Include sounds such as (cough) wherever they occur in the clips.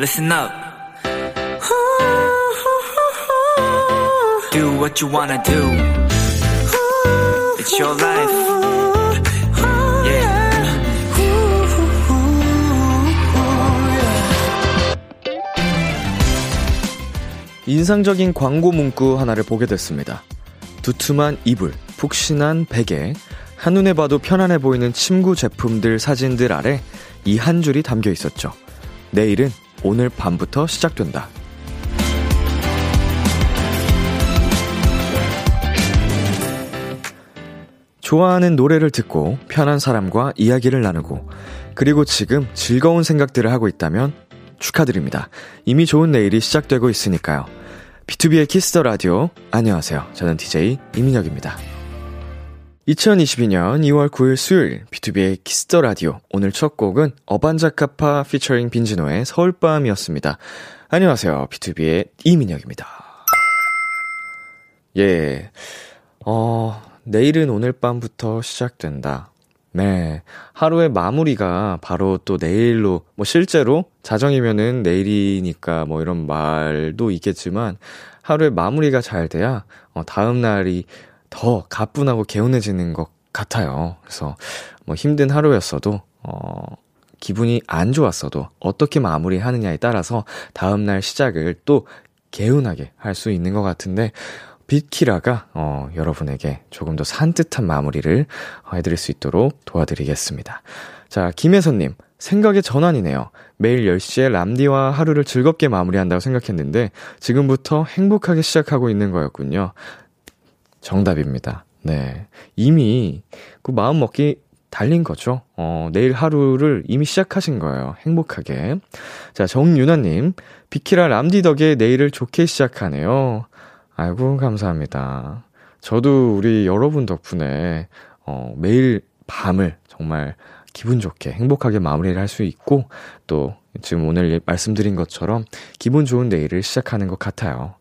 listen up. Do what you wanna do. It's your life. 인상적인 광고 문구 하나를 보게 됐습니다. 두툼한 이불, 푹신한 베개, 한눈에 봐도 편안해 보이는 침구 제품들 사진들 아래 이 한 줄이 담겨 있었죠. 내일은 오늘 밤부터 시작된다. 좋아하는 노래를 듣고 편한 사람과 이야기를 나누고 그리고 지금 즐거운 생각들을 하고 있다면 축하드립니다. 이미 좋은 내일이 시작되고 있으니까요. B2B의 키스터 라디오. 안녕하세요. 저는 DJ 이민혁입니다. 2022년 2월 9일 수요일 B2B의 키스터 라디오. 오늘 첫 곡은 어반자카파 피처링 빈지노의 서울밤이었습니다. 안녕하세요. BTOB의 이민혁입니다. 예. 어, 내일은 오늘 밤부터 시작된다. 네. 하루의 마무리가 바로 또 내일로, 뭐 실제로 자정이면은 내일이니까 뭐 이런 말도 있겠지만 하루의 마무리가 잘 돼야 어, 다음 날이 더 가뿐하고 개운해지는 것 같아요. 그래서 뭐 힘든 하루였어도, 어, 기분이 안 좋았어도 어떻게 마무리하느냐에 따라서 다음날 시작을 또 개운하게 할 수 있는 것 같은데, 빅키라가 어, 여러분에게 조금 더 산뜻한 마무리를 해드릴 수 있도록 도와드리겠습니다. 자, 김혜선님, 생각의 전환이네요. 매일 10시에 람디와 하루를 즐겁게 마무리한다고 생각했는데, 지금부터 행복하게 시작하고 있는 거였군요. 정답입니다. 네. 이미 그 마음 먹기 달린 거죠. 어, 내일 하루를 이미 시작하신 거예요. 행복하게. 자, 정유나님, 비키라 람디 덕에 내일을 좋게 시작하네요. 아이고, 감사합니다. 저도 우리 여러분 덕분에, 어, 매일 밤을 정말 기분 좋게 행복하게 마무리를 할 수 있고, 또 지금 오늘 말씀드린 것처럼 기분 좋은 내일을 시작하는 것 같아요.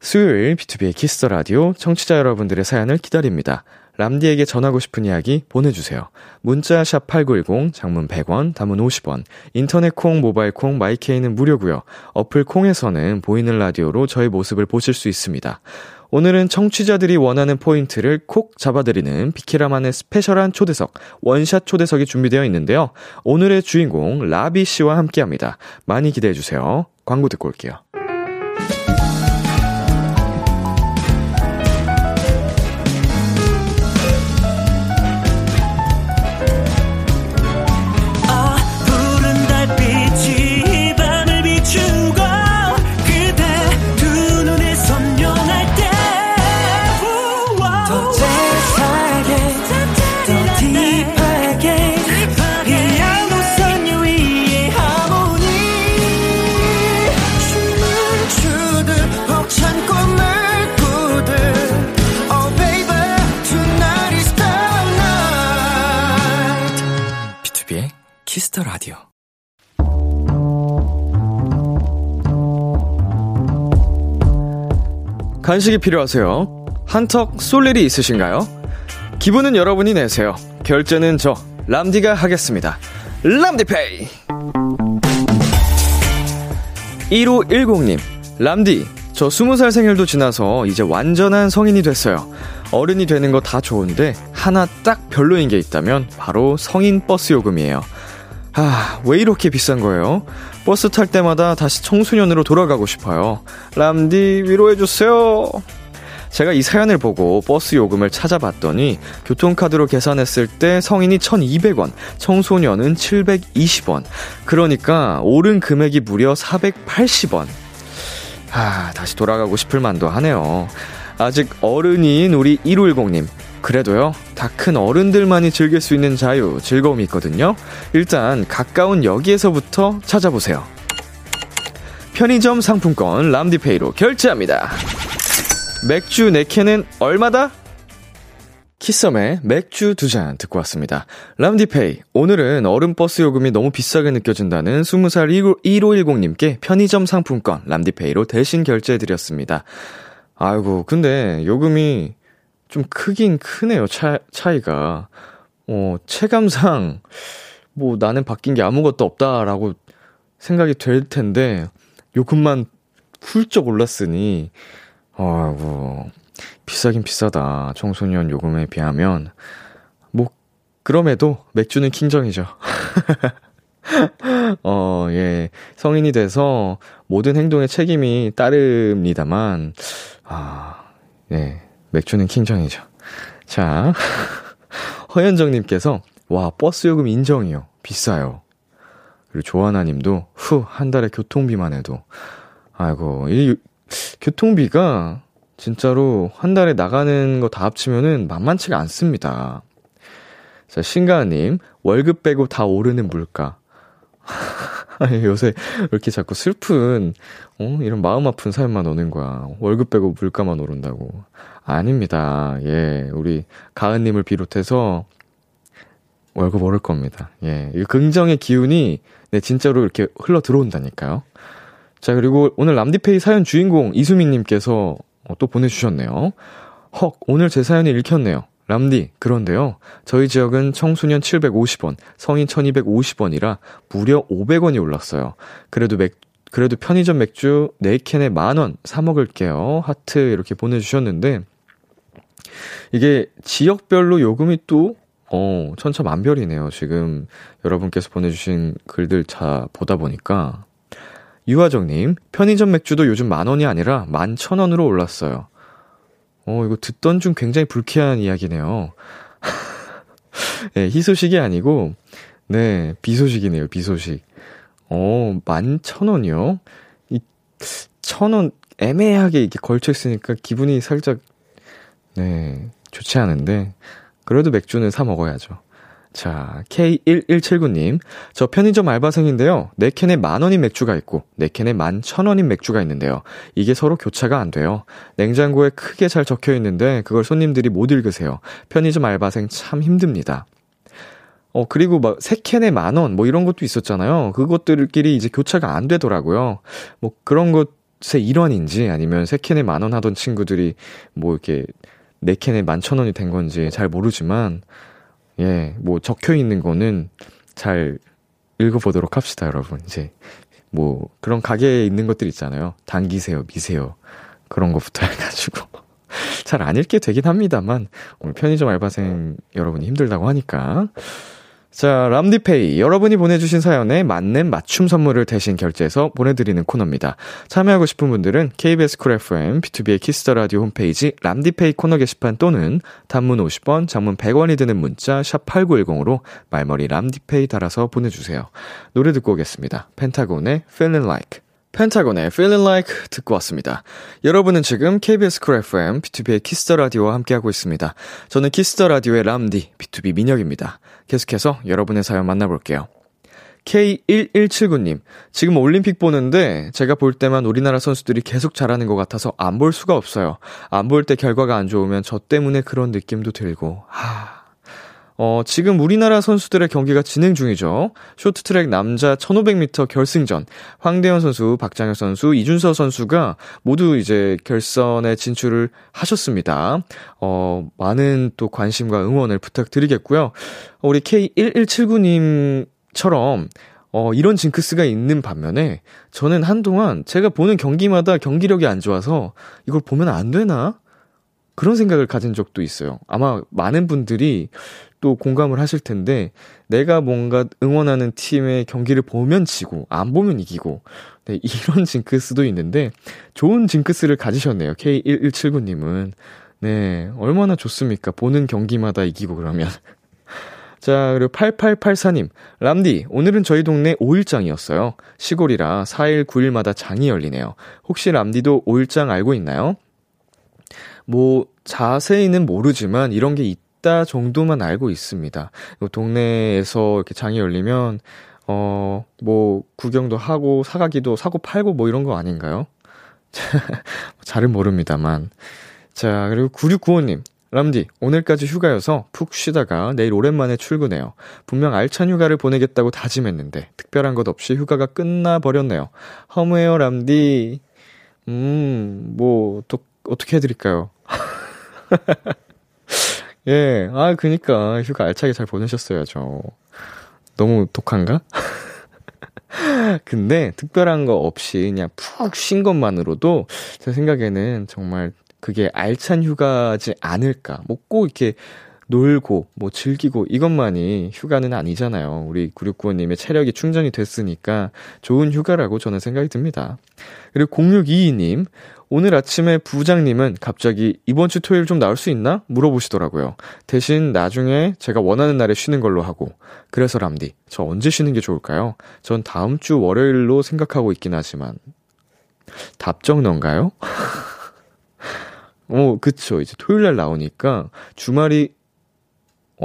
수요일 비투비의 키스 더 라디오 청취자 여러분들의 사연을 기다립니다. 람디에게 전하고 싶은 이야기 보내주세요. 문자 샵 8910, 장문 100원, 단문 50원, 인터넷 콩, 모바일 콩, my K는 무료고요. 어플 콩에서는 보이는 라디오로 저의 모습을 보실 수 있습니다. 오늘은 청취자들이 원하는 포인트를 콕 잡아드리는 비키라만의 스페셜한 초대석, 원샷 초대석이 준비되어 있는데요. 오늘의 주인공 라비 씨와 함께 합니다. 많이 기대해주세요. 광고 듣고 올게요. 키스 더 라디오. 간식이 필요하세요? 한턱 쏠 일이 있으신가요? 기분은 여러분이 내세요. 결제는 저 람디가 하겠습니다. 람디페이. 1510님, 람디, 저 20살 생일도 지나서 이제 완전한 성인이 됐어요. 어른이 되는 거 다 좋은데 하나 딱 별로인 게 있다면 바로 성인 버스 요금이에요. 아, 왜 이렇게 비싼 거예요? 버스 탈 때마다 다시 청소년으로 돌아가고 싶어요. 람디 위로해주세요. 제가 이 사연을 보고 버스 요금을 찾아봤더니 교통카드로 계산했을 때 성인이 1200원, 청소년은 720원. 그러니까 오른 금액이 무려 480원. 아, 다시 돌아가고 싶을 만도 하네요. 아직 어른인 우리 1510님. 그래도요, 다 큰 어른들만이 즐길 수 있는 자유, 즐거움이 있거든요. 일단 가까운 역에서부터 찾아보세요. 편의점 상품권 람디페이로 결제합니다. 맥주 4캔은 얼마다? 키썸의 맥주 두 잔 듣고 왔습니다. 람디페이, 오늘은 어른버스 요금이 너무 비싸게 느껴진다는 20살 1510님께 편의점 상품권 람디페이로 대신 결제해드렸습니다. 아이고, 근데 요금이 좀 크긴 크네요, 차, 차이가. 어, 체감상, 뭐 나는 바뀐 게 아무것도 없다라고 생각이 될 텐데, 요금만 훌쩍 올랐으니, 아이고, 비싸긴 비싸다. 청소년 요금에 비하면. 뭐, 그럼에도 맥주는 킹정이죠. (laughs) 어, 예. 성인이 돼서 모든 행동에 책임이 따릅니다만, 아, 예. 맥주는 킹정이죠. 자, (laughs) 허현정님께서, 와, 버스 요금 인정이요. 비싸요. 그리고 조하나님도, 후, 한 달에 교통비만 해도. 아이고, 이 교통비가 진짜로 한 달에 나가는 거 다 합치면은 만만치가 않습니다. 자, 신가은님, 월급 빼고 다 오르는 물가. (laughs) 요새 왜 이렇게 자꾸 슬픈, 어, 이런 마음 아픈 사연만 오는 거야. 월급 빼고 물가만 오른다고. 아닙니다. 예, 우리 가은님을 비롯해서 월급 오를 겁니다. 예, 이 긍정의 기운이, 네, 진짜로 이렇게 흘러 들어온다니까요. 자, 그리고 오늘 람디페이 사연 주인공 이수민님께서 어, 또 보내주셨네요. 헉, 오늘 제 사연이 읽혔네요. 람디, 그런데요. 저희 지역은 청소년 750원, 성인 1250원이라 무려 500원이 올랐어요. 그래도 맥, 그래도 편의점 맥주 4캔에 만원 사먹을게요. 하트 이렇게 보내주셨는데, 이게 지역별로 요금이 또, 어, 천차만별이네요. 지금 여러분께서 보내주신 글들 자 보다 보니까. 유화정님, 편의점 맥주도 요즘 만 원이 아니라 만 천 원으로 올랐어요. 어, 이거 듣던 중 굉장히 불쾌한 이야기네요. (laughs) 네, 희소식이 아니고, 네, 비소식이네요, 비소식. 어, 만 천 원이요? 이, 천 원, 애매하게 이렇게 걸쳐있으니까 기분이 살짝, 네, 좋지 않은데, 그래도 맥주는 사 먹어야죠. 자, K1179님. 저 편의점 알바생인데요. 4캔에 만 원인 맥주가 있고, 4캔에 만 천 원인 맥주가 있는데요. 이게 서로 교차가 안 돼요. 냉장고에 크게 잘 적혀 있는데, 그걸 손님들이 못 읽으세요. 편의점 알바생 참 힘듭니다. 어, 그리고 막, 3캔에 만 원, 뭐 이런 것도 있었잖아요. 그것들끼리 이제 교차가 안 되더라고요. 뭐 그런 것의 일환인지, 아니면 3캔에 만 원 하던 친구들이 뭐 이렇게, 4캔에 만 천 원이 된 건지 잘 모르지만, 예, 뭐 적혀 있는 거는 잘 읽어보도록 합시다, 여러분. 이제 뭐 그런 가게에 있는 것들 있잖아요. 당기세요, 미세요. 그런 것부터 (laughs) 해가지고. 잘 안 읽게 되긴 합니다만, 오늘 편의점 알바생 여러분이 힘들다고 하니까. 자, 람디페이. 여러분이 보내주신 사연에 맞는 맞춤 선물을 대신 결제해서 보내드리는 코너입니다. 참여하고 싶은 분들은 KBS 쿨 FM, 비투비의 키스 더 라디오 홈페이지 람디페이 코너 게시판 또는 단문 50원, 장문 100원이 드는 문자 샵 8910으로 말머리 람디페이 달아서 보내주세요. 노래 듣고 오겠습니다. 펜타곤의 Feeling Like. 펜타곤의 Feeling Like 듣고 왔습니다. 여러분은 지금 KBS 쿨 FM, 비투비의 키스 더 라디오와 함께하고 있습니다. 저는 키스 더 라디오의 람디, B2B 민혁입니다. 계속해서 여러분의 사연 만나볼게요. K1179님, 지금 올림픽 보는데 제가 볼 때만 우리나라 선수들이 계속 잘하는 것 같아서 안 볼 수가 없어요. 안 볼 때 결과가 안 좋으면 저 때문에 그런 느낌도 들고, 하. 어, 지금 우리나라 선수들의 경기가 진행 중이죠. 쇼트트랙 남자 1500m 결승전. 황대현 선수, 박장혁 선수, 이준서 선수가 모두 이제 결선에 진출을 하셨습니다. 어, 많은 또 관심과 응원을 부탁드리겠고요. 우리 K1179님처럼 어, 이런 징크스가 있는 반면에 저는 한동안 제가 보는 경기마다 경기력이 안 좋아서 이걸 보면 안 되나? 그런 생각을 가진 적도 있어요. 아마 많은 분들이 또 공감을 하실 텐데, 내가 뭔가 응원하는 팀의 경기를 보면 지고, 안 보면 이기고, 네, (laughs) 이런 징크스도 있는데, 좋은 징크스를 가지셨네요. K1179님은. 네, 얼마나 좋습니까? 보는 경기마다 이기고 그러면. (laughs) 자, 그리고 8884님. 람디, 오늘은 저희 동네 5일장이었어요. 시골이라 4일, 9일마다 장이 열리네요. 혹시 람디도 5일장 알고 있나요? 뭐, 자세히는 모르지만 이런 게 있 다 정도만 알고 있습니다. 동네에서 이렇게 장이 열리면, 어, 뭐, 구경도 하고, 사가기도, 사고 팔고 뭐 이런 거 아닌가요? (laughs) 잘은 모릅니다만. 자, 그리고 9695님. 람디, 오늘까지 휴가여서 푹 쉬다가 내일 오랜만에 출근해요. 분명 알찬 휴가를 보내겠다고 다짐했는데, 특별한 것 없이 휴가가 끝나버렸네요. 허무해요, 람디. 음, 뭐, 또, 어떻게 해드릴까요? (laughs) 예, 아, 그니까, 휴가 알차게 잘 보내셨어야죠. 너무 독한가? (laughs) 근데 특별한 거 없이 그냥 푹 쉰 것만으로도 제 생각에는 정말 그게 알찬 휴가지 않을까. 뭐 꼭 이렇게 놀고 뭐 즐기고 이것만이 휴가는 아니잖아요. 우리 9695님의 체력이 충전이 됐으니까 좋은 휴가라고 저는 생각이 듭니다. 그리고 0622님 오늘 아침에 부장님은 갑자기 이번 주 토요일 좀 나올 수 있나? 물어보시더라고요. 대신 나중에 제가 원하는 날에 쉬는 걸로 하고. 그래서 람디, 저 언제 쉬는 게 좋을까요? 전 다음 주 월요일로 생각하고 있긴 하지만. 답정너인가요? (laughs) 어, 그쵸. 이제 토요일 날 나오니까 주말이 어,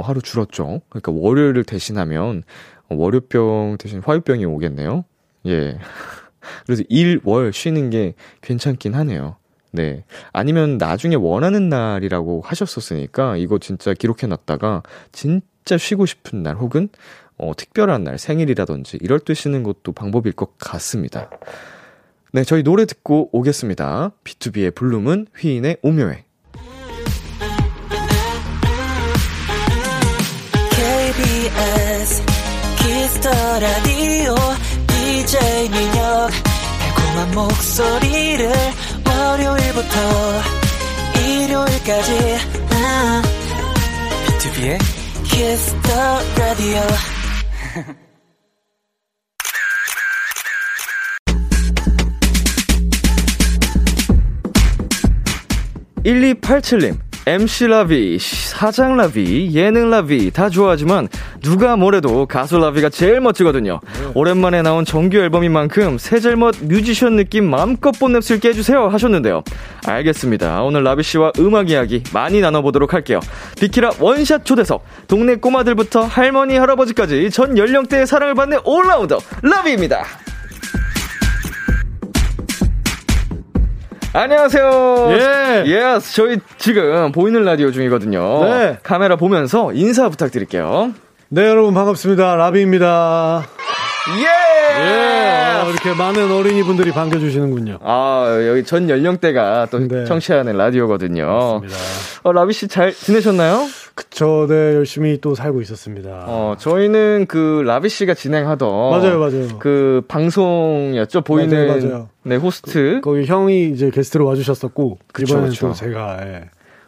하루 줄었죠. 그러니까 월요일을 대신하면 월요병 대신 화요병이 오겠네요. 예. (laughs) 그래서 일, 월 쉬는 게 괜찮긴 하네요. 네. 아니면 나중에 원하는 날이라고 하셨었으니까 이거 진짜 기록해 놨다가 진짜 쉬고 싶은 날 혹은 어, 특별한 날, 생일이라든지 이럴 때 쉬는 것도 방법일 것 같습니다. 네, 저희 노래 듣고 오겠습니다. B2B의 블룸은 휘인의 오묘해. 키스 더 라디오 DJ 민혁. 달콤한 목소리를 월요일부터 일요일까지. 아, 비투비의 키스 더 라디오 1287님, MC 라비, 사장 라비, 예능 라비 다 좋아하지만 누가 뭐래도 가수 라비가 제일 멋지거든요. 오랜만에 나온 정규 앨범인 만큼 세젤멋 뮤지션 느낌 마음껏 수 있게 해주세요 하셨는데요. 알겠습니다. 오늘 라비 씨와 음악 이야기 많이 나눠보도록 할게요. 비키라 원샷 초대석, 동네 꼬마들부터 할머니 할아버지까지 전 연령대의 사랑을 받는 올라운더 라비입니다. 안녕하세요. 예. 예, 저희 지금 보이는 라디오 중이거든요. 네. 카메라 보면서 인사 부탁드릴게요. 네, 여러분 반갑습니다. 라비입니다. 예! 예. 어, 이렇게 많은 어린이 분들이 반겨주시는군요. 아, 여기 전 연령대가 또 네. 청취하는 라디오거든요. 맞습니다. 어, 라비 씨 잘 지내셨나요? 그쵸, 네, 열심히 또 살고 있었습니다. 어, 저희는 그 라비 씨가 진행하던 맞아요, 맞아요. 그 방송이었죠. 보이는 맞아요, 맞아요. 네, 호스트. 거기 형이 이제 게스트로 와주셨었고, 그쵸, 이번엔 그쵸. 또 제가, 예,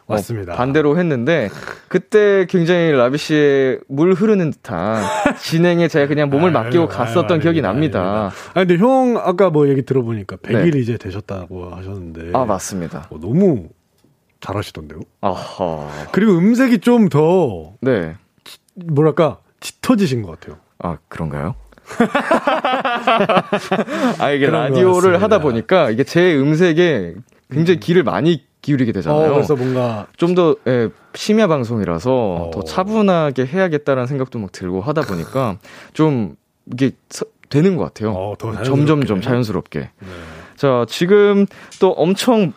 어, 왔습니다. 반대로 했는데 그때 굉장히 라비 씨의 물 흐르는 듯한 진행에 제가 그냥 몸을 아유, 맡기고 아유, 갔었던 아닙니다, 기억이 납니다. 아닙니다. 아, 근데 형, 아까 뭐 얘기 들어보니까 100일 네. 이제 되셨다고 하셨는데. 아, 맞습니다. 어, 너무 잘하시던데요? 아하. 그리고 음색이 좀 더, 네. 뭐랄까, 짙어지신 것 같아요. 아, 그런가요? (laughs) 아, 이게 라디오를. 하다 보니까 이게 제 음색에 굉장히 귀를 많이 기울이게 어, 되잖아요. 그래서 뭔가, 좀더 예, 심야 방송이라서 어. 더 차분하게 해야겠다라는 생각도 막 들고 하다 보니까 좀 이게 서- 되는 것 같아요. 어, 더 점점 좀 자연스럽게. 자, 지금 또 엄청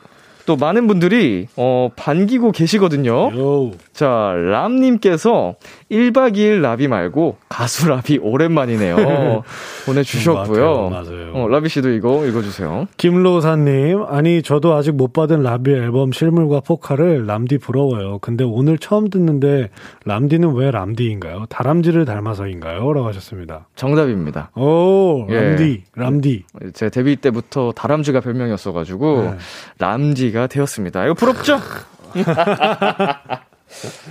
또 많은 분들이 어 반기고 계시거든요. 요. 자, 람님께서 1박 2일 라비 말고 가수 라비 오랜만이네요. (laughs) 보내주셨고요. 맞아요, 맞아요. 어, 라비 씨도 이거 읽어주세요. 김로사님, 아니, 저도 아직 못 받은 라비 앨범 실물과 포카를 람디 부러워요. 근데 오늘 처음 듣는데, 람디는 왜 람디인가요? 다람쥐를 닮아서인가요? 라고 하셨습니다. 정답입니다. 오, 예. 람디, 람디. 제 데뷔 때부터 다람쥐가 별명이었어가지고 네. 람쥐가 되었습니다. 이거 부럽죠? (laughs)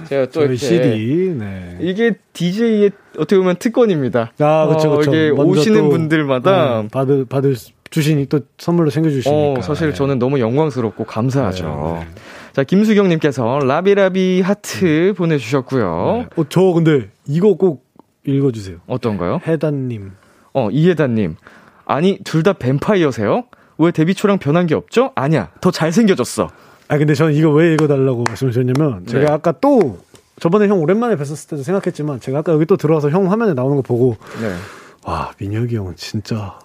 제가 또 이렇게 CD, 네. 이게 DJ의 어떻게 보면 특권입니다. 아, 그쵸, 어. 이게 오시는 또, 분들마다 네, 받을, 받을, 주시니 또 선물로 챙겨주시니까. 어, 사실 저는 너무 영광스럽고 감사하죠. 네, 네. 자, 김수경님께서 라비라비 하트 보내주셨고요. 네. 어, 저 근데 이거 꼭 읽어주세요. 어떤가요? 해단님. 어, 이해다님. 아니, 둘 다 뱀파이어세요? 왜 데뷔 초랑 변한 게 없죠? 아니야, 더 잘생겨졌어. 아, 근데 저는 이거 왜 읽어달라고 말씀을 드렸냐면, 제가 네. 아까 또, 저번에 형 오랜만에 뵀었을 때도 생각했지만, 제가 아까 여기 또 들어와서 형 화면에 나오는 거 보고, 네. 와, 민혁이 형은 진짜,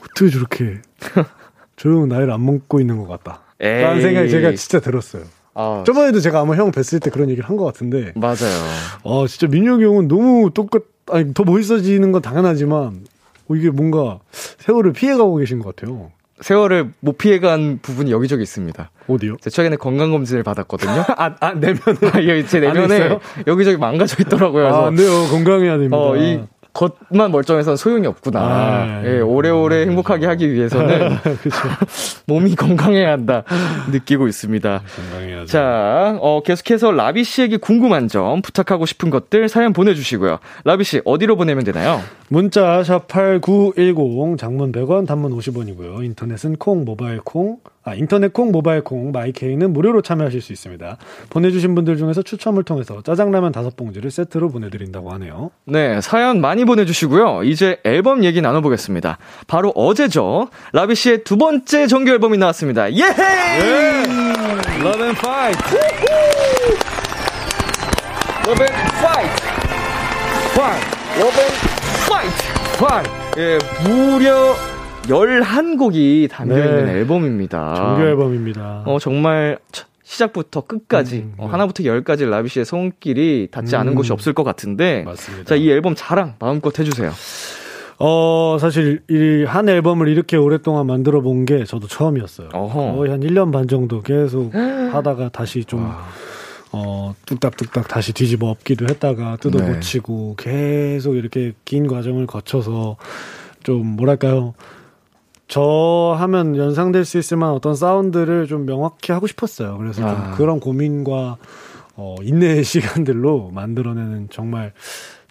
어떻게 저렇게, (laughs) 저 형은 나이를 안 먹고 있는 것 같다. 라는. 생각이 제가 진짜 들었어요. 아, 저번에도 제가 아마 형 뵀을 때 그런 얘기를 한 것 같은데, 맞아요. 아, 진짜 민혁이 형은 너무 똑같, 아니, 더 멋있어지는 건 당연하지만, 어, 이게 뭔가 세월을 피해가고 계신 것 같아요. 세월을 못 피해간 부분이 여기저기 있습니다. 어디요? 제가 최근에 건강검진을 받았거든요. (laughs) 아, 아, 내면은. (laughs) 아, 여기 제 안에 내면에? 여기저기 망가져 있더라고요. 아, 그래서 안 돼요. 건강해야 됩니다. 어, 이 겉만 멀쩡해서는 소용이 없구나. 아, 예, 오래오래 음, 행복하게 하기 위해서는 (laughs) (laughs) 몸이 건강해야 한다 느끼고 있습니다. 건강해야죠. 자, 어, 계속해서 라비 씨에게 궁금한 점, 부탁하고 싶은 것들 사연 보내주시고요. 라비 씨 어디로 보내면 되나요? 문자 샵 8910 장문 100원 단문 50원이고요. 인터넷은 콩 모바일 콩 아, 인터넷 콩 모바일 콩 마이케이는 무료로 참여하실 수 있습니다. 보내주신 분들 중에서 추첨을 통해서 짜장라면 다섯 봉지를 세트로 보내드린다고 하네요. 네, 사연 많이 보내주시고요. 이제 앨범 얘기 나눠보겠습니다. 바로 어제죠. 라비 씨의 두 번째 정규 앨범이 나왔습니다. 예헤이! Love and Fight! Love and Fight! Fight! Love and Fight! Fight! 예, 무려 11곡이 담겨 있는 네. 앨범입니다. 정규 앨범입니다. 어, 정말 차- 시작부터 끝까지 음, 어, 네. 하나부터 열까지 라비 씨의 손길이 닿지 않은 음. 곳이 없을 것 같은데 맞습니다. 자, 이 앨범 자랑 마음껏 해 주세요. 어, 사실 이 한 앨범을 이렇게 오랫동안 만들어 본 게 저도 처음이었어요. 어허. 거의 한 1년 반 정도 계속 하다가 다시 좀 와. 어, 뚝딱뚝딱 다시 뒤집어 엎기도 했다가 뜯어 네. 고치고 계속 이렇게 긴 과정을 거쳐서 좀 뭐랄까요. 저 하면 연상될 수 있을 만한 어떤 사운드를 좀 명확히 하고 싶었어요. 그래서 좀 아. 그런 고민과 어, 인내의 (laughs) 시간들로 만들어내는 정말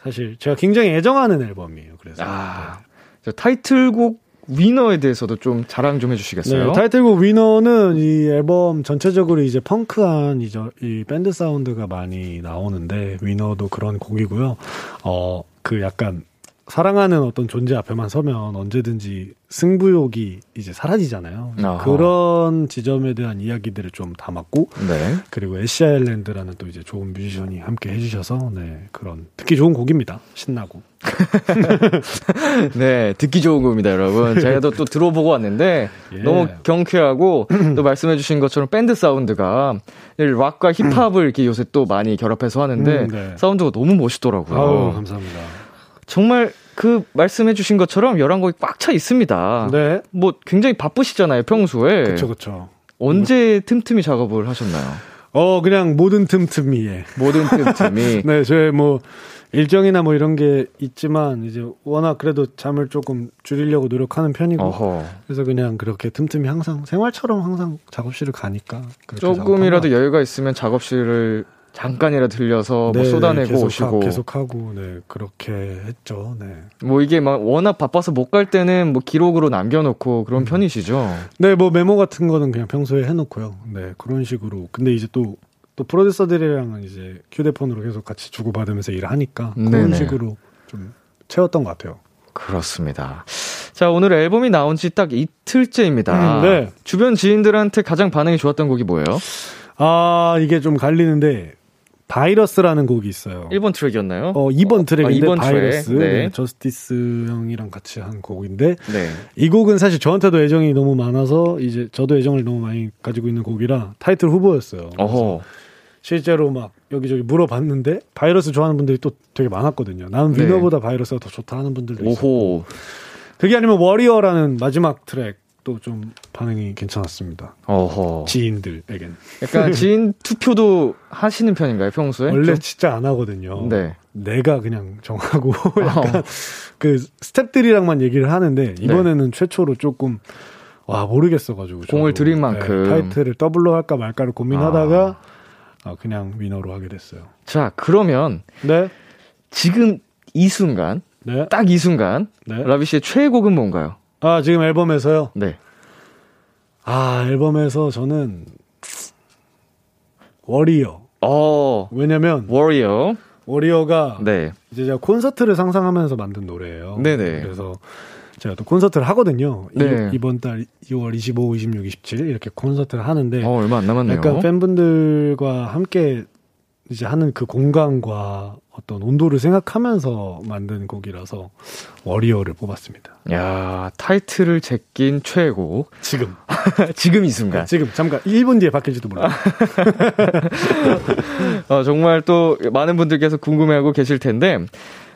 사실 제가 굉장히 애정하는 앨범이에요. 그래서 아, 저 타이틀곡 Winner에 대해서도 좀 자랑 좀 해주시겠어요? 네, 타이틀곡 Winner는 이 앨범 전체적으로 이제 funk한 이, 저, 이 밴드 사운드가 많이 나오는데 Winner도 그런 곡이고요. 어, 그 약간 사랑하는 어떤 존재 앞에만 서면 언제든지 승부욕이 이제 사라지잖아요. 아하. 그런 지점에 대한 이야기들을 좀 담았고 네. 그리고 애쉬 아일랜드라는 또 이제 좋은 뮤지션이 함께 해주셔서 네 그런 듣기 좋은 곡입니다. 신나고. (laughs) 네, 듣기 좋은 곡입니다, 여러분. 또, 또 들어보고 왔는데, 예. 너무 경쾌하고, 또 말씀해주신 것처럼 밴드 사운드가, 락과 힙합을 이렇게 요새 또 많이 결합해서 하는데, 음, 네. 사운드가 너무 멋있더라고요. 아우 감사합니다. 정말 그 말씀해 주신 것처럼 11곡이 꽉 차 있습니다. 네. 뭐 굉장히 바쁘시잖아요, 평소에. 그쵸. 언제 틈틈이 작업을 하셨나요? 어 그냥 모든 틈틈이에. 모든 틈틈이. (laughs) 네, 저의 뭐 일정이나 뭐 이런 게 있지만 이제 워낙 그래도 잠을 조금 줄이려고 노력하는 편이고 어허. 그래서 그냥 그렇게 틈틈이 항상 생활처럼 항상 작업실을 가니까 조금이라도 여유가 있으면 작업실을 잠깐이라도 들려서 뭐 네, 쏟아내고 계속 오시고. 하, 계속 하고 네 그렇게 했죠. 네. 뭐 이게 막 워낙 바빠서 못 갈 때는 뭐 기록으로 남겨놓고 그런 편이시죠? 네, 뭐 메모 같은 거는 그냥 평소에 해놓고요. 네, 그런 식으로. 근데 이제 또, 또 프로듀서들이랑은 이제 휴대폰으로 계속 같이 주고받으면서 일을 하니까 그런 네네. 식으로 좀 채웠던 것 같아요. 그렇습니다. 자, 오늘 앨범이 나온 지 딱 이틀째입니다. 음, 네. 주변 지인들한테 가장 반응이 좋았던 곡이 뭐예요? 아, 이게 좀 갈리는데, 바이러스라는 곡이 있어요. 1번 트랙이었나요? 어, 2번 트랙인데, 아, 이번 트랙. 바이러스. 네. 네, 저스티스 형이랑 같이 한 곡인데, 네. 이 곡은 사실 저한테도 애정이 너무 많아서, 이제 저도 애정을 너무 많이 가지고 있는 곡이라 타이틀 후보였어요. 어허. 실제로 막 여기저기 물어봤는데, 바이러스 좋아하는 분들이 또 되게 많았거든요. 나는 네. Winner보다 바이러스가 더 좋다 하는 분들도. 오호. 그게 아니면 Warrior라는 마지막 트랙 도좀 반응이 괜찮았습니다. 어허. 지인들에겐. 약간 (laughs) 지인 투표도 하시는 편인가요, 평소에? 원래 좀? 진짜 안 하거든요. 네. 내가 그냥 정하고 (laughs) 약간 그 스탭들이랑만 얘기를 하는데 이번에는 최초로 조금 와 모르겠어가지고 네. 공을 저도. 들인 만큼. 네, 타이틀을 더블로 할까 말까를 고민하다가 아, 그냥 위너로 하게 됐어요. 자, 그러면 네, 지금 이 순간, 네, 딱 이 순간, 네. 라비 씨의 최애곡은 뭔가요? 아 지금 앨범에서요. 네. 아 앨범에서 저는 워리어. 어, 왜냐면 워리어. 워리어가 네. 이제 제가 콘서트를 상상하면서 만든 노래예요. 네네. 그래서 제가 또 콘서트를 하거든요. 네. 이, 번 달 2월 25, 26, 27 이렇게 콘서트를 하는데 어, 얼마 안 남았네요. 약간 팬분들과 함께 이제 하는 그 공간과 어떤 온도를 생각하면서 만든 곡이라서 워리어를 뽑았습니다. 야, 타이틀을 제낀 최애곡. 지금 (laughs) 지금 이 순간. 지금 잠깐 1분 뒤에 바뀔지도 몰라요. (laughs) 어, 정말 또 많은 분들께서 궁금해하고 계실 텐데,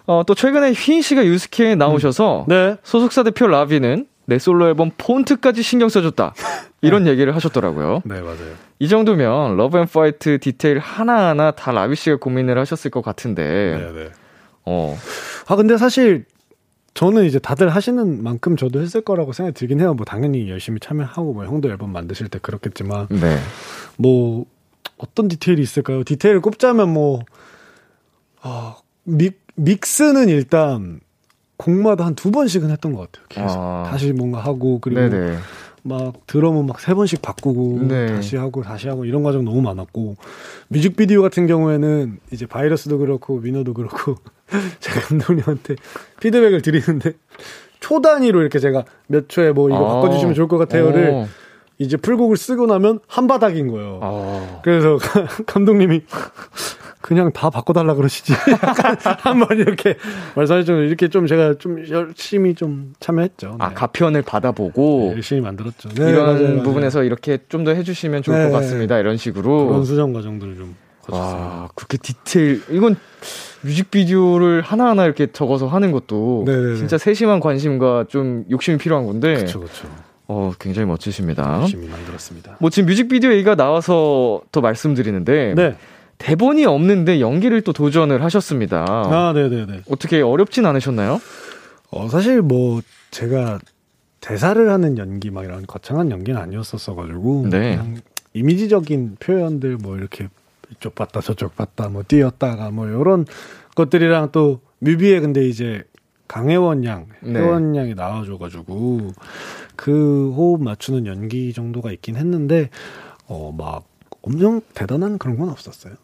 어, 또 최근에 휘인 씨가 유스케에 나오셔서, 네. 소속사 대표 라비는 내 솔로 앨범 폰트까지 신경 써줬다. 이런 얘기를 하셨더라고요. 네, 맞아요. 이 정도면 Love and Fight 디테일 하나하나 다 라비 씨가 고민을 하셨을 것 같은데, 네, 네. 어, 아, 근데 사실 저는 이제 다들 하시는 만큼 저도 했을 거라고 생각이 들긴 해요. 뭐 당연히 열심히 참여하고 뭐 형도 앨범 만드실 때 그렇겠지만 네. 뭐 어떤 디테일이 있을까요? 디테일을 꼽자면 뭐 아, 믹 믹스는 일단 곡마다 한 두 번씩은 했던 것 같아요. 계속 아. 다시 뭔가 하고 그리고 네네. 막 드럼은 막 세 번씩 바꾸고 네. 다시 하고 다시 하고 이런 과정 너무 많았고 뮤직비디오 같은 경우에는 이제 바이러스도 그렇고 위너도 그렇고 (laughs) 제가 감독님한테 피드백을 드리는데 초 단위로 이렇게 제가 몇 초에 뭐 이거 아. 바꿔주시면 좋을 것 같아요를 어. 이제 풀곡을 쓰고 나면 한 바닥인 거예요. 아. 그래서 (laughs) 감독님이 그냥 다 바꿔달라 그러시지. (laughs) 한번 이렇게 말씀하셨죠. 이렇게 좀 제가 좀 열심히 좀 참여했죠. 아, 네. 가편을 받아보고 네, 열심히 만들었죠. 네, 이런 맞아요, 맞아요. 부분에서 이렇게 좀 더 해주시면 좋을 네. 것 같습니다. 이런 식으로. 그런 수정 과정들을 좀 거쳤습니다. 와, 그렇게 디테일. 이건 뮤직비디오를 하나하나 이렇게 적어서 하는 것도 네네네. 진짜 세심한 관심과 좀 욕심이 필요한 건데, 그렇죠, 그렇죠. 어, 굉장히 멋지십니다. 열심히 만들었습니다. 뭐 지금 뮤직비디오 얘기가 나와서 더 말씀드리는데, 네. 대본이 없는데 연기를 또 도전을 하셨습니다. 아, 네, 네, 네. 어떻게 어렵진 않으셨나요? 어, 사실 뭐 제가 대사를 하는 연기 막 이런 거창한 연기는 아니었었어가지고 네. 그냥 이미지적인 표현들 뭐 이렇게 이쪽 봤다 저쪽 봤다 뭐 뛰었다가 뭐 이런 것들이랑 또 뮤비에 근데 이제 강혜원 양, 네. 혜원 양이 나와줘가지고 그 호흡 맞추는 연기 정도가 있긴 했는데 어 막 엄청 대단한 그런 건 없었어요.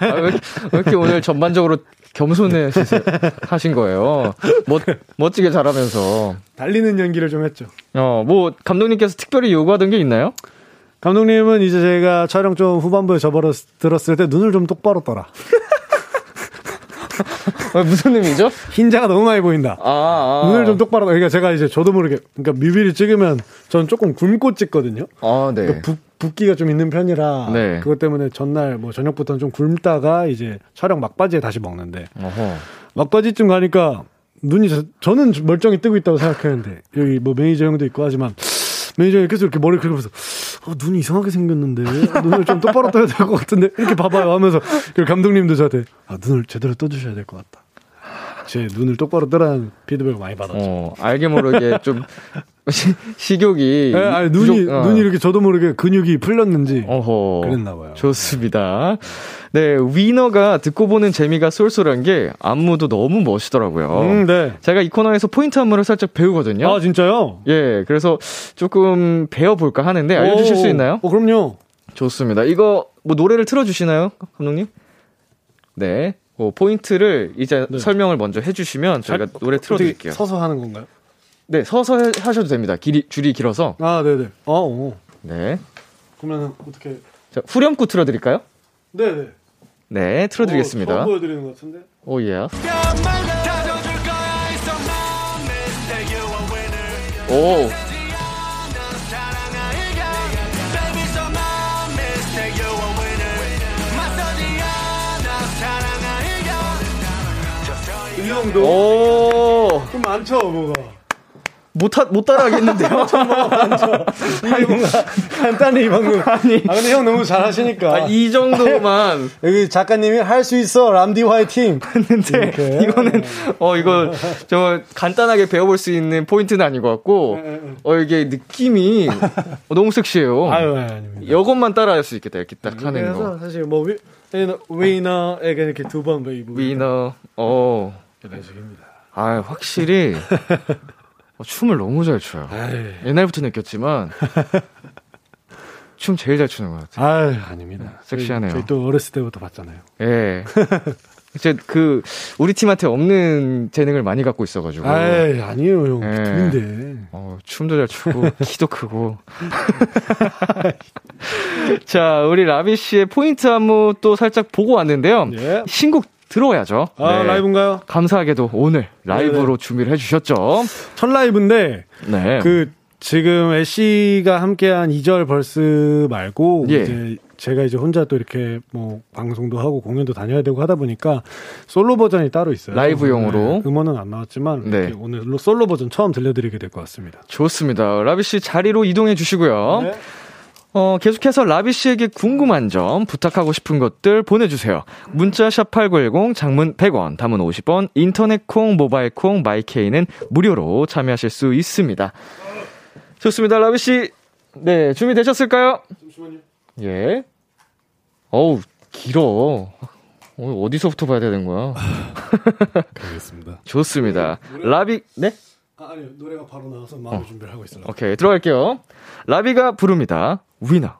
아, 왜, 이렇게- 왜 이렇게 오늘 전반적으로 겸손해 하신 거예요? 멋, 멋지게 잘하면서. 달리는 연기를 좀 했죠. 어, 뭐, 감독님께서 특별히 요구하던 게 있나요? 감독님은 이제 제가 촬영 좀 후반부에 접어들었을 때 눈을 좀 똑바로 떠라. (laughs) 어, 무슨 의미죠? 흰자가 너무 많이 보인다. 아, 아. 눈을 좀 똑바로 떠. 그러니까 제가 이제 저도 모르게 그러니까 뮤비를 찍으면 전 조금 굶고 찍거든요. 아, 네. 그러니까 붓, 붓기가 좀 있는 편이라 네. 그것 때문에 전날 뭐 저녁부터는 좀 굶다가 이제 촬영 막바지에 다시 먹는데 어허. 막바지쯤 가니까 눈이 저, 저는 멀쩡히 뜨고 있다고 생각했는데 여기 뭐 매니저 형도 있고 하지만 매니저 형이 계속 이렇게 머리 긁으면서 어, 눈이 이상하게 생겼는데 눈을 좀 똑바로 떠야 될 것 같은데 이렇게 봐봐요 하면서 그 감독님도 저한테 아, 눈을 제대로 떠주셔야 될 것 같다. 제 눈을 똑바로 뜨라는 피드백을 많이 받았죠. 어, 알게 모르게 좀, 시, (laughs) 식욕이. 예, 아니, 눈이 부족- 어. 눈이 이렇게 저도 모르게 근육이 풀렸는지 어허. 그랬나 봐요. 좋습니다. 네, 위너가 듣고 보는 재미가 쏠쏠한 게 안무도 너무 멋있더라고요. 음, 네. 제가 이 코너에서 포인트 안무를 살짝 배우거든요. 아 진짜요? 예, 그래서 조금 배워볼까 하는데 알려주실 수 오, 있나요? 어, 그럼요. 좋습니다. 이거 뭐 노래를 틀어주시나요, 감독님? 네. 어, 포인트를 이제 네. 설명을 먼저 해주시면 저희가 노래 틀어드릴게요. 서서 하는 건가요? 네, 서서 해- 하셔도 됩니다. 길이, 줄이 길어서. 아, 네네. 어, 어. 네. 그러면 어떻게? 자, 후렴구 틀어드릴까요? 네 네. 네, 틀어드리겠습니다. 어, 처음 보여드리는 것 같은데. 오, 예. 오. 이 정도. 오. 좀 많죠, 뭐가. 못, 하, 못 따라하겠는데요? (laughs) 아니, 뭔가 간단히 방금. 아니. 아, 근데 형 너무 잘하시니까. 아, 이 정도만 (laughs) 여기 작가님이 할 수 있어, 람디 화이팅! (laughs) 했는데, 이렇게. 이거는, 어, 이거, 저, 간단하게 배워볼 수 있는 포인트는 아닌 것 같고, 어, 이게 느낌이 어, 너무 섹시해요. 아유, 아닙니다. 이것만 따라할 수 있겠다, 이렇게 딱 하는 그래서 거. 사실 뭐, 위, Winner에게 이렇게 두번 웨이브. Winner, 어, 이런 식입니다. 아 확실히, 어, 춤을 너무 잘 춰요. 아유. 옛날부터 느꼈지만, 춤 제일 잘 추는 것 같아요. 아유, 아닙니다. 섹시하네요. 저희, 저희 또 어렸을 때부터 봤잖아요. 예. (laughs) 이제 그, 우리 팀한테 없는 재능을 많이 갖고 있어가지고. 아유, 아니에요, 형. 예. 비인데 어, 춤도 잘 추고, 키도 크고. (laughs) 자, 우리 라비 씨의 포인트 안무 또 살짝 보고 왔는데요. 예. 신곡 들어야죠. 아, 네. 라이브인가요? 감사하게도 오늘 라이브로 준비를 해주셨죠. 첫 라이브인데, 네. 그, 지금 애쉬가 함께한 2절 verse 말고, 예. 이제 제가 이제 혼자 또 이렇게 뭐 방송도 하고 공연도 다녀야 되고 하다 보니까 솔로 버전이 따로 있어요. 라이브용으로. 네, 음원은 안 나왔지만 네. 오늘 솔로 버전 처음 들려드리게 될 것 같습니다. 좋습니다. 라비 씨 자리로 이동해 주시고요. 네. 어, 계속해서 라비 씨에게 궁금한 점, 부탁하고 싶은 것들 보내주세요. 문자 샵8910, 장문 100원, 담은 50원, 인터넷 콩, 모바일 콩, 마이케이는 무료로 참여하실 수 있습니다. 좋습니다, 라비 씨. 네, 준비되셨을까요? 잠시만요. 예. 어우, 길어. 어디서부터 봐야 되는 거야? (laughs) 알겠습니다. 좋습니다. 라비, 네? 아, 아니 노래가 바로 나와서 마음 어. 준비를 하고 있어요. 오케이, 들어갈게요. 라비가 부릅니다. 위너.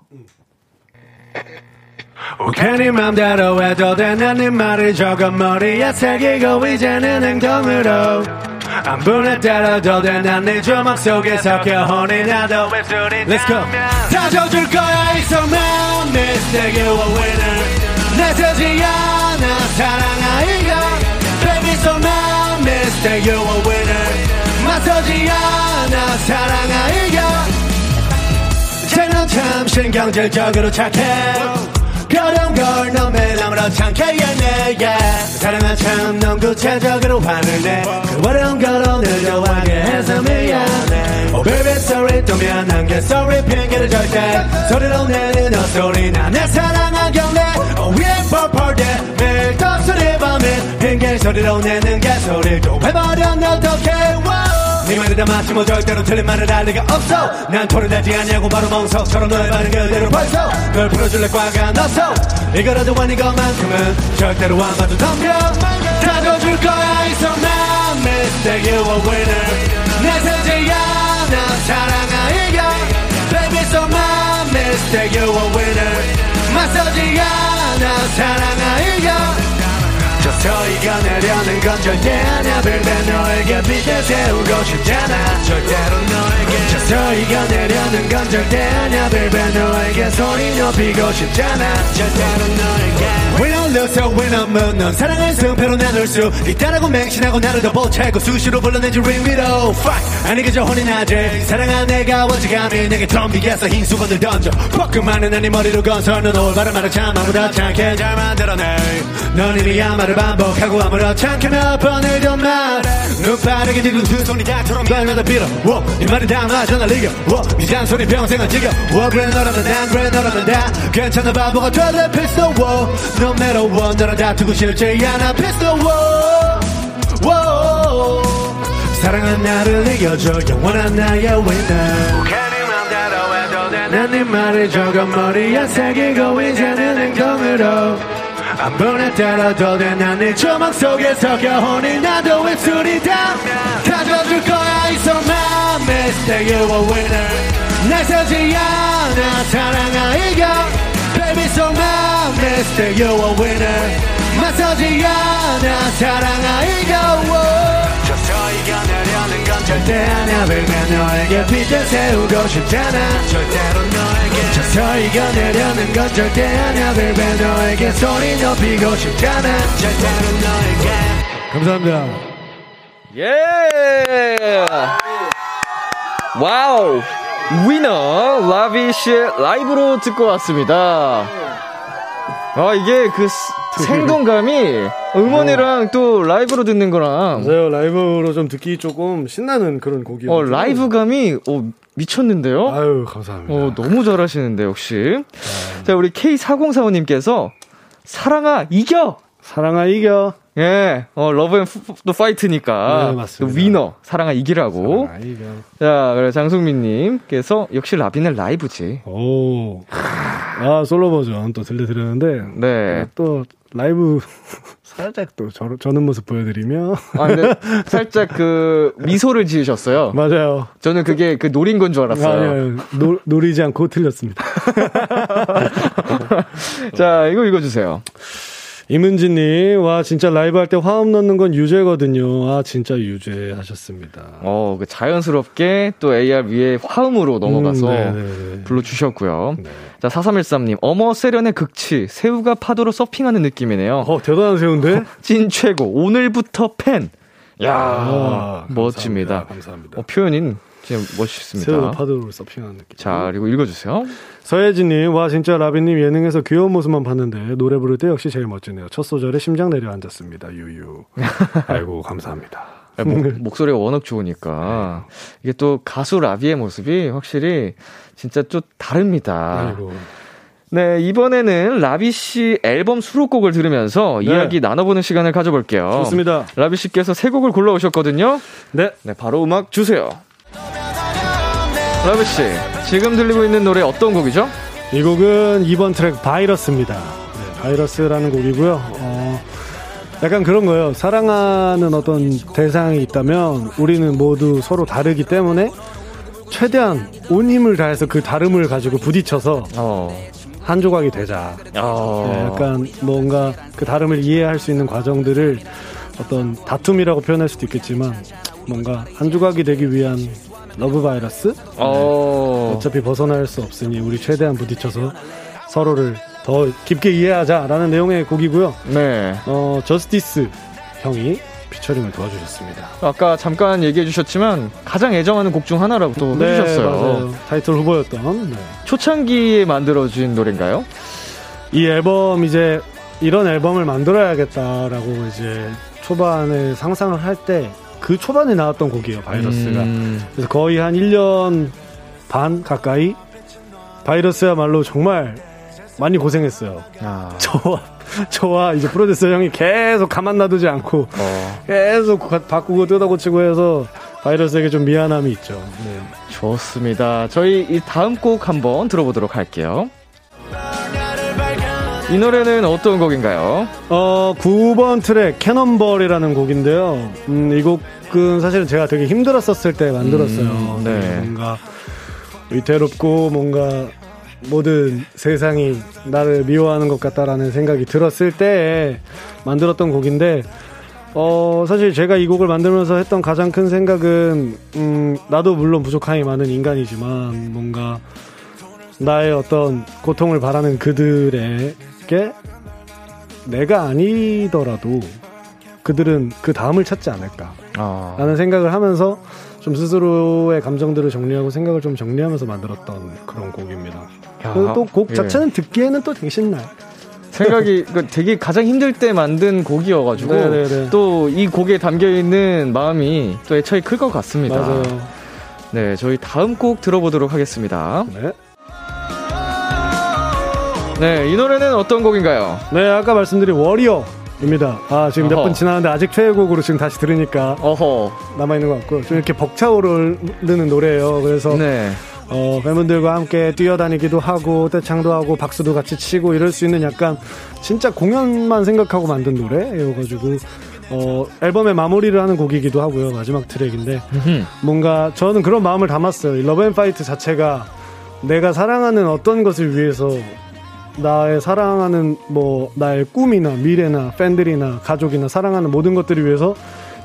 괜히 맘대로 해도 되는 네 말을 적은 머리에 새기고 이제는 행동으로 안 분에 따라도 네 주먹 속에 섞여 혼이 나도 Let's go 다져줄 거야 it's a man mistake you a winner 내세지 않아 사랑하이가 Baby so man a winner 맞서지 않아 사랑하이가 쟤는 참 신경질적으로 착해. 그런 걸 너무 아무렇지 않게 얘네 yeah. 사랑은 참넌 구체적으로 화를 내 그 어려운 걸 오늘도 하게 해서 미안해 Oh baby sorry 또 미안한 게 sorry 핑계를 절대. 소리로 내는 헛소리 나내 사랑한 경례 Oh ain't for party 매일 덕소리 밤에. 핑계 소리로 내는 개소리를 또 해버렸네 어떡해. 네 말에 담았지 뭐 절대로 틀린 말을 할 리가 없어. 난 토를 내지 않냐고 바로 멍석처럼 너의 말은 그대로 벌써 널 풀어줄래 과가 넣었어. 이거라도 아닌 것만큼은 절대로 안 봐도 덤벼. 다져줄 거야 이성난 mistake you a winner. 내 세지 않아 사랑하이가 Baby so my mistake a winner. 맞서지 않아 사랑하이가 저 이겨내려는 건 절대 빌베 너에게 빛을 세우고 싶잖아. 절대로 너에게 저 이겨내려는 건 절대 빌베 너에게 소리 높이고 싶잖아. 절대로 너에게 We don't lose so we don't move 넌 사랑을 승패로 나눌 수 있다라고 맹신하고 나를 더 보채고 수시로 불러내지 ring 위로 Fuck. 아니 그저 혼이 나지. 사랑한 내가 어찌감히 내게 덤비겠어. 흰 수건을 던져. 뻐끔하는 아니 머리로 건설는 올바른 말을 참 아무렇지 않게 잘 만들어내. 넌 이미 아마를 반복하고 아무렇지 않게 몇 번을 더 말해. 눈 빠르게 뒤로 두 손이 닥처럼 발마다 빌어. 워, 이 말이 다 맞아 날 이겨. 워, 이 잔소리 평생을 지겨. 워, 그래 너라면 난 그래 너라면 다 괜찮아 바보가 될래 필수 워, no matter what 너랑 다투고 싶지 않아 필수 워, 워. 사랑은 나를 이겨줘. 영원한 나의 winner. 돼난네 말을 적어 머리에 새기고 이제는 행동으로 안 보내 따라도 돼난네 조망 속에 섞여 혼이 나도 입술이 다 가져줄 거야 있어 my mistake you a winner 날 서지 않아 사랑하이가 Baby so my mistake you a winner 맞서지 않아 사랑하이가 져서 이겨내려는 건 절대 아냐 빌면 너에게 빛을 세우고 싶잖아 절대로 너에게 져서 이겨내려는 건 절대 아냐 빌면 너에게 소리 높이고 싶잖아 절대로 너에게 감사합니다 예! Wow! Winner 라비 씨 라이브로 듣고 왔습니다. 아 이게 그 스- 생동감이 음원이랑 또 라이브로 듣는 거랑 맞아요 라이브로 좀 듣기 조금 신나는 그런 곡이에요 어 라이브감이 어 미쳤는데요. 아유 감사합니다 어 너무 잘하시는데 역시. 자 우리 K4045님께서 사랑아 이겨. 사랑아 이겨 예, 어 love and 또 fight니까 네, 맞습니다. 또 winner 사랑아 이기라고. 사랑아 이겨 자 그래 장승민님께서 역시 라비는 라이브지. 오. 아, 솔로 버전 또 들려드렸는데, 네. 또 라이브 (laughs) 살짝 또 저, 저는 모습 보여드리며. 아, 근데 살짝 그 미소를 지으셨어요. 맞아요. 저는 그게 그 노린 건 줄 알았어요. 아니요, 노, 노리지 않고 틀렸습니다. (laughs) 자, 이거 읽어주세요. 이문진님, 와, 진짜 라이브 할 때 화음 넣는 건 유죄거든요. 아, 진짜 유죄 하셨습니다. 어, 그 자연스럽게 또 AR 위에 화음으로 넘어가서 음, 네네네. 불러주셨고요. 네. 자, 4313님, 어머, 세련의 극치, 새우가 파도로 서핑하는 느낌이네요. 어, 대단한 새우인데? 찐 최고, 오늘부터 팬. 야 아, 멋집니다. 감사합니다. 감사합니다. 어, 표현이 진짜 멋있습니다. 새우 파도로 서핑하는 느낌. 자, 그리고 읽어주세요. 서예진님, 와, 진짜 라비님 예능에서 귀여운 모습만 봤는데, 노래 부를 때 역시 제일 멋지네요. 첫 소절에 심장 내려앉았습니다. 유유. (laughs) 아이고, 감사합니다. 아, 목, 소리가 워낙 좋으니까. 이게 또 가수 라비의 모습이 확실히 진짜 좀 다릅니다. 아이고. 네, 이번에는 라비 씨 앨범 수록곡을 들으면서 네. 이야기 나눠보는 시간을 가져볼게요. 좋습니다. 라비 씨께서 세 곡을 골라오셨거든요. 네. 네, 바로 음악 주세요. 라비 씨, 지금 들리고 있는 노래 어떤 곡이죠? 이 곡은 이번 트랙 바이러스입니다. 네, 바이러스라는 곡이고요. 어, 약간 그런 거예요. 사랑하는 어떤 대상이 있다면 우리는 모두 서로 다르기 때문에 최대한 온 힘을 다해서 그 다름을 가지고 부딪혀서 어. 한 조각이 되자. 어. 네, 약간 뭔가 그 다름을 이해할 수 있는 과정들을 어떤 다툼이라고 표현할 수도 있겠지만 뭔가 한 조각이 되기 위한 love 바이러스? 어. 네. 어차피 벗어날 수 없으니 우리 최대한 부딪혀서 서로를 더 깊게 이해하자라는 내용의 곡이고요. 네. 어, 저스티스 형이 피처링을 도와주셨습니다. 아까 잠깐 얘기해 주셨지만 가장 애정하는 곡 중 하나라고 또 네, 해주셨어요. 맞아요. 타이틀 후보였던. 네. 초창기에 만들어진 노래인가요? 이 앨범 이제 이런 앨범을 만들어야겠다라고 이제 초반에 상상을 할 때 그 초반에 나왔던 곡이에요, 바이러스가. 음. 그래서 거의 한 1년 반 가까이 바이러스야말로 정말 많이 고생했어요. 아. 저와 (laughs) 저와 이제 프로듀서 형이 계속 가만 놔두지 않고 어. 계속 바꾸고 뜯어고치고 해서 바이러스에게 좀 미안함이 있죠. 네. 좋습니다. 저희 이 다음 곡 한번 들어보도록 할게요. 이 노래는 어떤 곡인가요? 어, 9번 트랙 캐논벌이라는 곡인데요. 음, 이 곡은 사실은 제가 되게 힘들었었을 때 만들었어요. 음, 네. 뭔가 위태롭고 뭔가 모든 세상이 나를 미워하는 것 같다라는 생각이 들었을 때 만들었던 곡인데 어 사실 제가 이 곡을 만들면서 했던 가장 큰 생각은 음 나도 물론 부족함이 많은 인간이지만 뭔가 나의 어떤 고통을 바라는 그들 에게 내가 아니더라도 그들은 그 다음을 찾지 않을까 아. 라는 생각을 하면서 좀 스스로의 감정들을 정리하고 생각을 좀 정리하면서 만들었던 그런 곡입니다. 또곡 예. 자체는 예. 듣기에는 또 되게 신나요. 생각이 (laughs) 그 되게 가장 힘들 때 만든 곡이어가지고 네. 또이 곡에 담겨 있는 마음이 또 애처에 클것 같습니다. 맞아요. 네, 저희 다음 곡 들어보도록 하겠습니다. 네. 네, 이 노래는 어떤 곡인가요? 네, 아까 말씀드린 워리어. 입니다. 아, 지금 몇번 지나는데 아직 최애곡으로 지금 다시 들으니까 어허. 남아 있는 것 같고, 좀 이렇게 벅차오르는 노래예요. 그래서 네. 어, 팬분들과 함께 뛰어다니기도 하고 떼창도 하고 박수도 같이 치고 이럴 수 있는 약간 진짜 공연만 생각하고 만든 노래여가지고 어, 앨범의 마무리를 하는 곡이기도 하고요 마지막 트랙인데 뭔가 저는 그런 마음을 담았어요 love and fight 자체가 내가 사랑하는 어떤 것을 위해서 나의 사랑하는 뭐 나의 꿈이나 미래나 팬들이나 가족이나 사랑하는 모든 것들을 위해서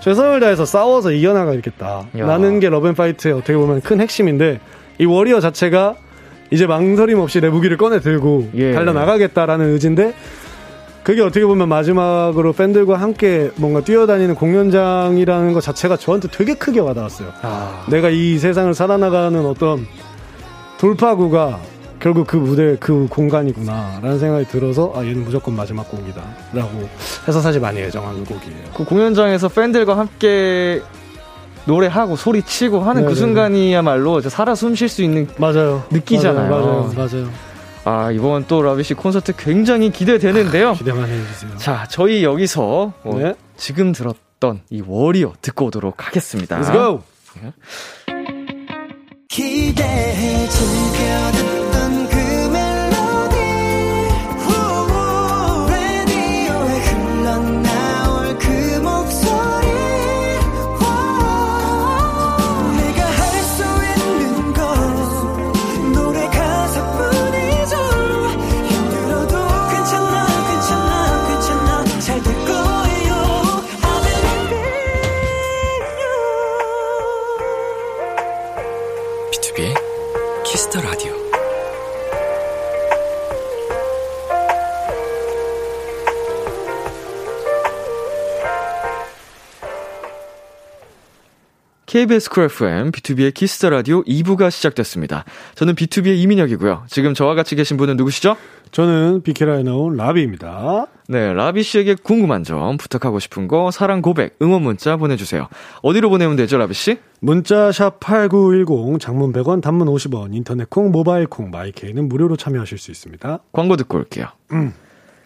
최선을 다해서 싸워서 이겨나가야겠다. 라는 게 love and fight의 어떻게 보면 큰 핵심인데 이 warrior 자체가 이제 망설임 없이 내 무기를 꺼내 들고 예. 달려 나가겠다라는 의지인데 그게 어떻게 보면 마지막으로 팬들과 함께 뭔가 뛰어다니는 공연장이라는 것 자체가 저한테 되게 크게 와닿았어요. 아. 내가 이 세상을 살아나가는 어떤 돌파구가 결국 그 무대 그 공간이구나라는 생각이 들어서 아 얘는 무조건 마지막 곡이다라고 해서 사실 많이 애정하는 곡이에요. 그 공연장에서 팬들과 함께 노래하고 소리 치고 하는 그 네네네. 그 순간이야말로 살아 숨 쉴 수 있는 맞아요. 느끼잖아요. 맞아요. 맞아요. 아, 이번 또 라비 씨 콘서트 굉장히 기대되는데요. 아, 기대만 해주세요. 자, 저희 여기서 어, 네. 지금 들었던 이 워리어 듣고 오도록 하겠습니다. Let's go! 네. 기대해 즐겨 KBS 쿨 FM, B2B의 키스터 라디오 2부가 시작됐습니다. 저는 BTOB의 이민혁이고요. 지금 저와 같이 계신 분은 누구시죠? 저는 비키라에 나온 라비입니다. 네, 라비 씨에게 궁금한 점, 부탁하고 싶은 거, 사랑 고백, 응원 문자 보내주세요. 어디로 보내면 되죠, 라비 씨? 문자 샵 8910 장문 100원 단문 50원 인터넷 콩 모바일 콩 마이케이는 무료로 참여하실 수 있습니다. 광고 듣고 올게요. 음.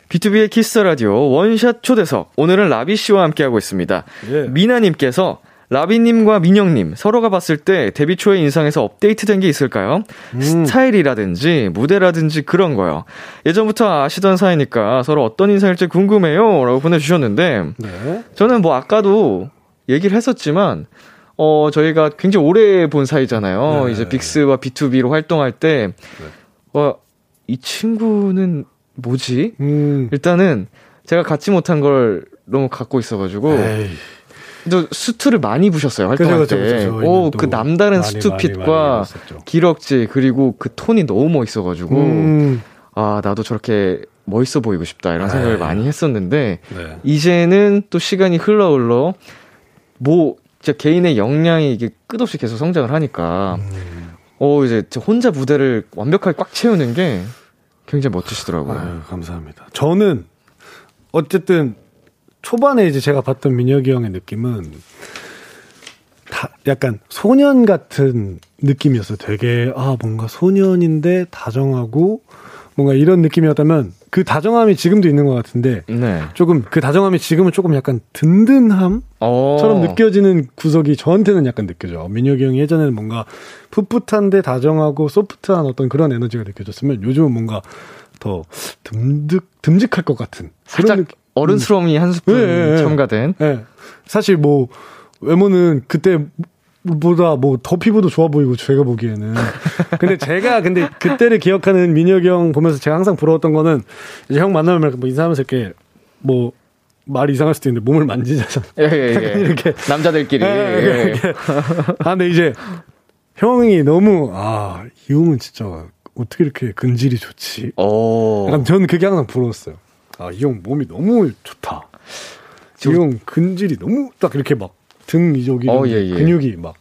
BTOB의 Kiss Radio 원샷 초대석. 오늘은 라비 씨와 함께하고 있습니다. 예. 미나님께서 라비님과 민영님 서로가 봤을 때 데뷔 초의 인상에서 업데이트된 게 있을까요? 음. 스타일이라든지 무대라든지 그런 거요. 예전부터 아시던 사이니까 서로 어떤 인상일지 궁금해요라고 보내주셨는데 네. 저는 뭐 아까도 얘기를 했었지만 어 저희가 굉장히 오래 본 사이잖아요. 네. 이제 빅스와 B2B로 활동할 때 네. 어, 이 친구는 뭐지? 음. 일단은 제가 갖지 못한 걸 너무 갖고 있어가지고. 에이. 또 수트를 많이 부셨어요 활동할 그쵸, 때. 그쵸, 그쵸. 오, 그 남다른 수트핏과 기럭지 그리고 그 톤이 너무 멋있어가지고 음. 아 나도 저렇게 멋있어 보이고 싶다 이런 생각을 에이. 많이 했었는데 네. 이제는 또 시간이 흘러 흘러 뭐제 개인의 역량이 이게 끝없이 계속 성장을 하니까 음. 어 이제 혼자 무대를 완벽하게 꽉 채우는 게 굉장히 멋지시더라고요. 아유, 감사합니다. 저는 어쨌든 초반에 이제 제가 봤던 민혁이 형의 느낌은 다 약간 소년 같은 느낌이었어요. 되게 아 뭔가 소년인데 다정하고 뭔가 이런 느낌이었다면 그 다정함이 지금도 있는 것 같은데 네. 조금 그 다정함이 지금은 조금 약간 든든함처럼 오. 느껴지는 구석이 저한테는 약간 느껴져. 민혁이 형이 예전에는 뭔가 풋풋한데 다정하고 소프트한 어떤 그런 에너지가 느껴졌으면 요즘은 뭔가 더 듬득 듬직할 것 같은 살짝 어른스러움이 한 스푼 네, 첨가된. 네. 사실 뭐 외모는 그때 보다 뭐 더 피부도 좋아 보이고 제가 보기에는 (laughs) 근데 제가 근데 그때를 기억하는 민혁이 형 보면서 제가 항상 부러웠던 거는 이제 형 만나면 뭐 인사하면서 이렇게 뭐 말이 이상할 수도 있는데 몸을 만지잖아. 예, 예, (laughs) 예. 이렇게 남자들끼리. 예, 예. 아 근데 이제 형이 너무 아 이 형은 진짜 어떻게 이렇게 근질이 좋지? 오. 약간 저는 그게 항상 부러웠어요. 아, 이 형 몸이 너무 좋다. 이 형 근질이 너무 딱 이렇게 막 등 이쪽이 어, 예, 예. 근육이 막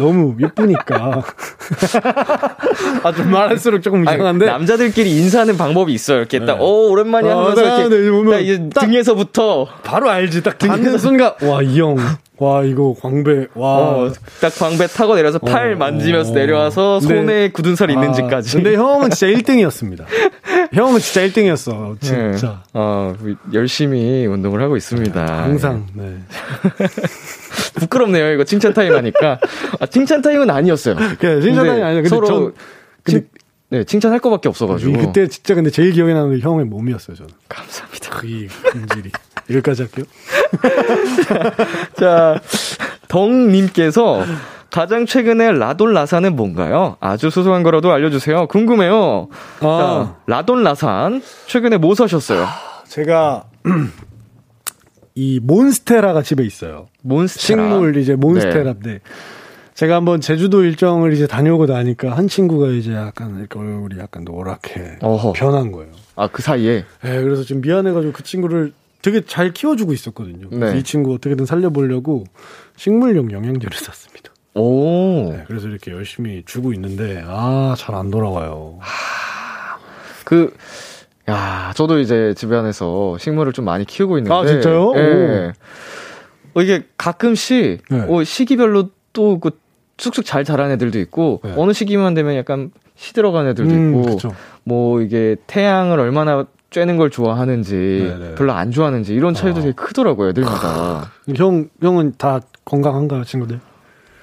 너무 예쁘니까. (laughs) 아, 좀 말할수록 조금 이상한데. 아니, 남자들끼리 인사하는 방법이 있어요. 이렇게 딱, 네. 오, 오랜만에 아, 하면서 네, 이렇게. 네, 이제 등에서부터. 바로 알지. 딱 등에서 순간, 와, 이 형. 와 이거 광배 와. 어, 딱 광배 타고 내려서 팔 어, 만지면서 내려와서 손에 근데, 굳은 살 있는지까지. 아, 근데 형은 진짜 1등이었습니다. (laughs) 형은 진짜 1등이었어. 진짜. 네. 어, 열심히 운동을 하고 있습니다. 네, 항상. (laughs) 네. 부끄럽네요. 이거 칭찬 타임 하니까. 아, 칭찬 타임은 아니었어요. 네, 칭찬 타임이 아니에요. 근데 서로 전, 근데 네, 칭찬할 것밖에 없어가지고. 그때 진짜 근데 제일 기억에 나는 게 형의 몸이었어요, 저는. 감사합니다. 그 근질이. 여기까지 할게요. (laughs) 자, 덩님께서 가장 최근에 라돈 라산은 뭔가요? 아주 소소한 거라도 알려주세요. 궁금해요. 아. 자, 라돈 라산 최근에 뭐 사셨어요? 제가 이 몬스테라가 집에 있어요. 몬스테라. 식물 이제 몬스테라인데 네. 제가 한번 제주도 일정을 이제 다녀오고 나니까 한 친구가 이제 약간 이렇게 얼굴이 약간 노랗게 어허. 변한 거예요. 아 그 사이에? 네, 그래서 좀 미안해가지고 그 친구를 되게 잘 키워주고 있었거든요. 네. 이 친구 어떻게든 살려보려고 식물용 영양제를 샀습니다. 오. 네, 그래서 이렇게 열심히 주고 있는데 아 잘 안 돌아와요. 하... 그 야, 저도 이제 집안에서 식물을 좀 많이 키우고 있는데. 아, 진짜요? 예. 어, 이게 가끔씩, 네. 어, 시기별로 또 그 쑥쑥 잘 자란 애들도 있고, 네. 어느 시기만 되면 약간 시들어간 애들도 음, 있고, 그쵸. 뭐 이게 태양을 얼마나 쬐는 걸 좋아하는지, 네네. 네. 별로 안 좋아하는지, 이런 차이도 아. 되게 크더라고요, 애들마다. 형, 형은 다 건강한가요, 친구들?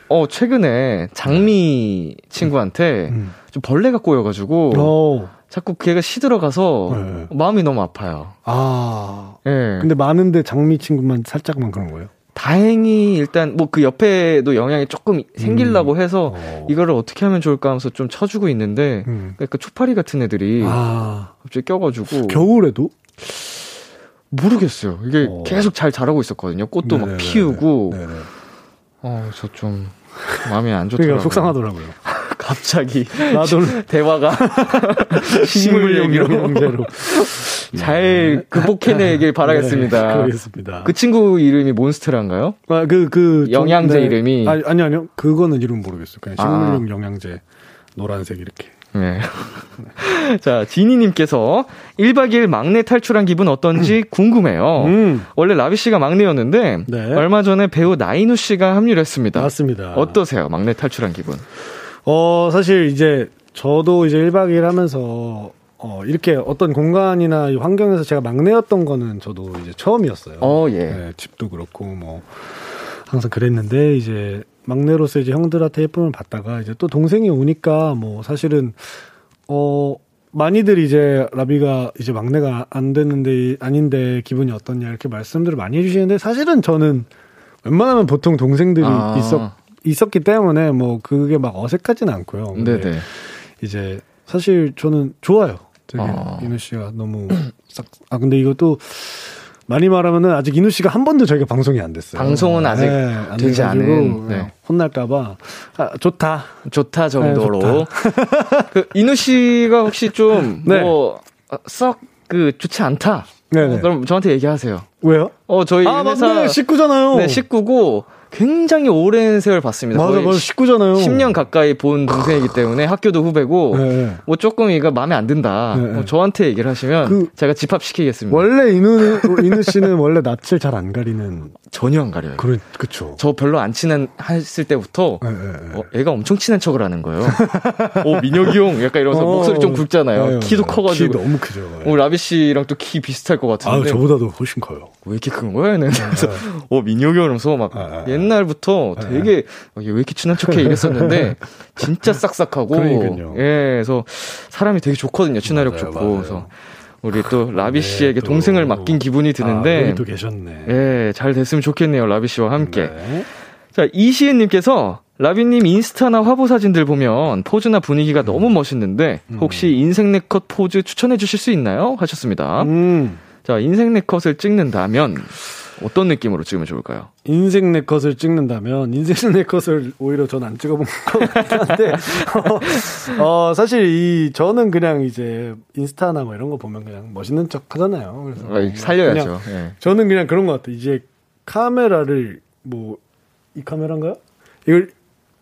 어, 최근에 장미 친구한테 음. 좀 벌레가 꼬여가지고, 오. 자꾸 걔가 시들어가서 네. 마음이 너무 아파요. 아. 예. 네. 근데 많은데 장미 친구만 살짝만 그런 거예요? 다행히 일단 뭐 그 옆에도 영향이 조금 생기려고 음. 해서 어. 이거를 어떻게 하면 좋을까 하면서 좀 쳐주고 있는데 음. 그러니까 초파리 같은 애들이 아. 갑자기 껴가지고 겨울에도 모르겠어요. 이게 어. 계속 잘 자라고 있었거든요. 꽃도 네네네네. 막 피우고. 어, 저 좀 마음이 안 좋더라고요. 속상하더라고요. 갑자기 나도 (laughs) 대화가 식물 얘기로 영양제로 잘 극복해내길 바라겠습니다. 네, 그러겠습니다. 그 친구 이름이 몬스트라인가요? 아, 그, 그. 영양제 이름이? 아니, 아니, 아니요. 그거는 이름 모르겠어요. 그냥 아. 식물용 영양제. 노란색 이렇게. 네. (laughs) 자, 지니님께서 1박 2일 막내 탈출한 기분 어떤지 궁금해요. 음. 원래 라비 씨가 막내였는데, 네. 얼마 전에 배우 나인우 씨가 합류를 했습니다. 맞습니다. 어떠세요? 막내 탈출한 기분? 어, 사실 이제 저도 이제 1박 2일 하면서 어, 이렇게 어떤 공간이나 이 환경에서 제가 막내였던 거는 저도 이제 처음이었어요. 어, 예. 네, 집도 그렇고 뭐 항상 그랬는데 이제 막내로서 이제 형들한테 예쁨을 받다가 이제 또 동생이 오니까 뭐 사실은 어 많이들 이제 라비가 이제 막내가 안 됐는데 아닌데 기분이 어떻냐 이렇게 말씀들을 많이 해주시는데 사실은 저는 웬만하면 보통 동생들이 아. 있었 있었기 때문에 뭐 그게 막 어색하진 않고요. 네네. 이제 사실 저는 좋아요. 되게 아. 이누 씨가 너무 싹. 아 근데 이것도 많이 말하면은 아직 이누 씨가 한 번도 저희가 방송이 안 됐어요. 방송은 아직 안 되지 않은, 네. 혼날까봐 아, 좋다. 좋다 정도로. 네, (laughs) 그, 이누 씨가 혹시 좀, (laughs) 네. 뭐, 썩, 그, 좋지 않다. 네네. 어, 그럼 저한테 얘기하세요. 왜요? 어, 저희 아 회사. 맞네 식구잖아요. 네, 식구고, 굉장히 오랜 세월 봤습니다. 맞아 맞아 식구잖아요. 10년 가까이 본 동생이기 때문에 학교도 후배고 네, 네. 뭐 조금 이거 마음에 안 든다. 네, 네. 뭐 저한테 얘기를 하시면 그- 제가 집합시키겠습니다. 원래 이누 이누 씨는 원래 낯을 잘 안 가리는 전혀 안 가려요. 그런 그쵸. 저 별로 안 친했을 때부터 네, 네, 네. 어, 애가 엄청 친한 척을 하는 거예요. 오 (laughs) 민혁이 형 약간 이러면서 어, 목소리 좀 굵잖아요. 네, 키도 네. 커가지고. 키 너무 크죠. 네. 오 라비 씨랑 또 키 비슷할 것 같은데 저보다도 훨씬 커요. 왜 이렇게 큰 거야? 얘는 그래서 오 민혁이 형이면서 막 아, 아, 옛날부터 아, 되게 어, 얘왜 이렇게 친한 척해 이랬었는데 (laughs) 진짜 싹싹하고 그러니까요. 예 그래서 사람이 되게 좋거든요 친화력 맞아요, 좋고 맞아요. 그래서 우리 또 라비 네, 씨에게 또- 동생을 맡긴 기분이 아, 드는데 여기 또 계셨네. 예 잘 됐으면 좋겠네요 라비 씨와 함께 네. 자, 이시은 님께서 라비님 인스타나 화보 사진들 보면 포즈나 분위기가 음. 너무 멋있는데 혹시 인생 네컷 포즈 추천해 주실 수 있나요? 하셨습니다. 음. 자, 인생 네컷을 찍는다면 어떤 느낌으로 찍으면 좋을까요? 인생 내 컷을 찍는다면 인생 내 컷을 오히려 전 안 찍어본 것 같은데 (laughs) 어, 사실 이 저는 그냥 이제 인스타나 뭐 이런 거 보면 그냥 멋있는 척 하잖아요. 그래서 아, 살려야죠. 그냥 예. 저는 그냥 그런 것 같아요. 이제 카메라를 뭐 이 카메라인가요? 이걸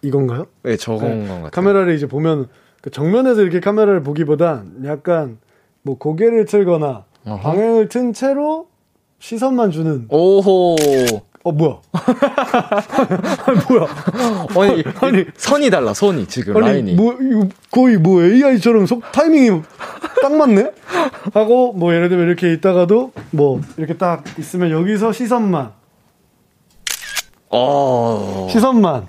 이건가요? 네, 저건 네. 것 같아요. 카메라를 이제 보면 그 정면에서 이렇게 카메라를 보기보단 약간 뭐 고개를 틀거나 어허. 방향을 튼 채로 시선만 주는 오호. 어 뭐야? 아니 (laughs) 뭐야? (laughs) 아니, 아니. 선이 달라, 선이 지금 아니 라인이. 뭐 이거 거의 뭐 AI처럼 속 타이밍이 딱 맞네? 하고 뭐 예를 들면 이렇게 있다가도 뭐 이렇게 딱 있으면 여기서 시선만 어. 시선만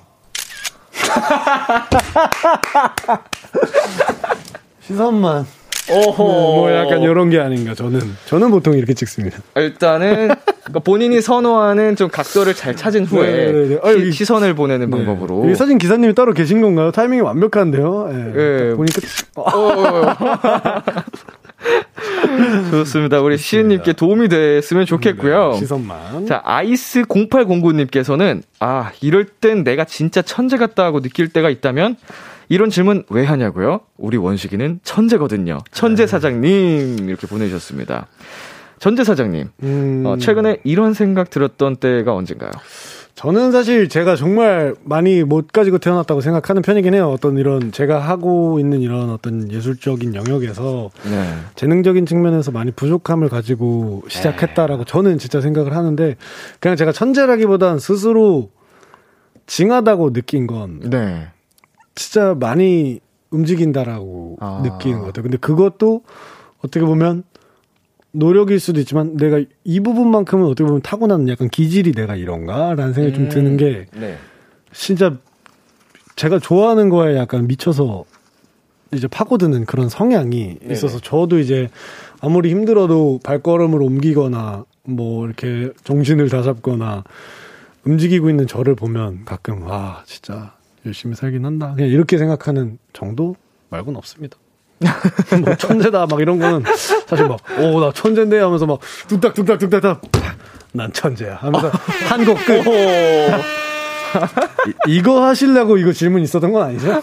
(laughs) 시선만 오호. 뭐 약간 이런 게 아닌가 저는 저는 보통 이렇게 찍습니다. 일단은 그러니까 본인이 선호하는 좀 각도를 잘 찾은 후에 네, 네, 네. 아, 시- 시선을 보내는 방법으로. 네. 여기 사진 기사님이 따로 계신 건가요? 타이밍이 완벽한데요. 예. 예. 보니까 어. (laughs) 좋습니다. 우리 시은님께 도움이 됐으면 좋겠고요. 네, 시선만. 자, 아이스 0809님께서는, 아, 이럴 땐 내가 진짜 천재 같다 하고 느낄 때가 있다면, 이런 질문 왜 하냐고요? 우리 원식이는 천재거든요. 천재 사장님, 이렇게 보내주셨습니다. 천재 사장님, 음, 어, 최근에 이런 생각 들었던 때가 언젠가요? 저는 사실 제가 정말 많이 못 가지고 태어났다고 생각하는 편이긴 해요. 어떤 이런 제가 하고 있는 이런 어떤 예술적인 영역에서 네. 재능적인 측면에서 많이 부족함을 가지고 시작했다라고 저는 진짜 생각을 하는데 그냥 제가 천재라기보단 스스로 징하다고 느낀 건 네. 진짜 많이 움직인다라고 아. 느끼는 것 같아요. 근데 그것도 어떻게 보면 노력일 수도 있지만 내가 이 부분만큼은 어떻게 보면 타고나는 약간 기질이 내가 이런가라는 생각이 좀 드는 게 네. 진짜 제가 좋아하는 거에 약간 미쳐서 이제 파고드는 그런 성향이 네네. 있어서 저도 이제 아무리 힘들어도 발걸음을 옮기거나 뭐 이렇게 정신을 다잡거나 움직이고 있는 저를 보면 가끔 아 진짜 열심히 살긴 한다 그냥 이렇게 생각하는 정도 말고는 없습니다. (laughs) 뭐 천재다 막 이런 거는 사실 막 오 나 천재인데 하면서 막 뚝딱 뚝딱 뚝딱 난 천재야 하면서 (laughs) 한 곡 끝. 이, 거 하시려고 이거 질문 있었던 건 아니죠? (laughs)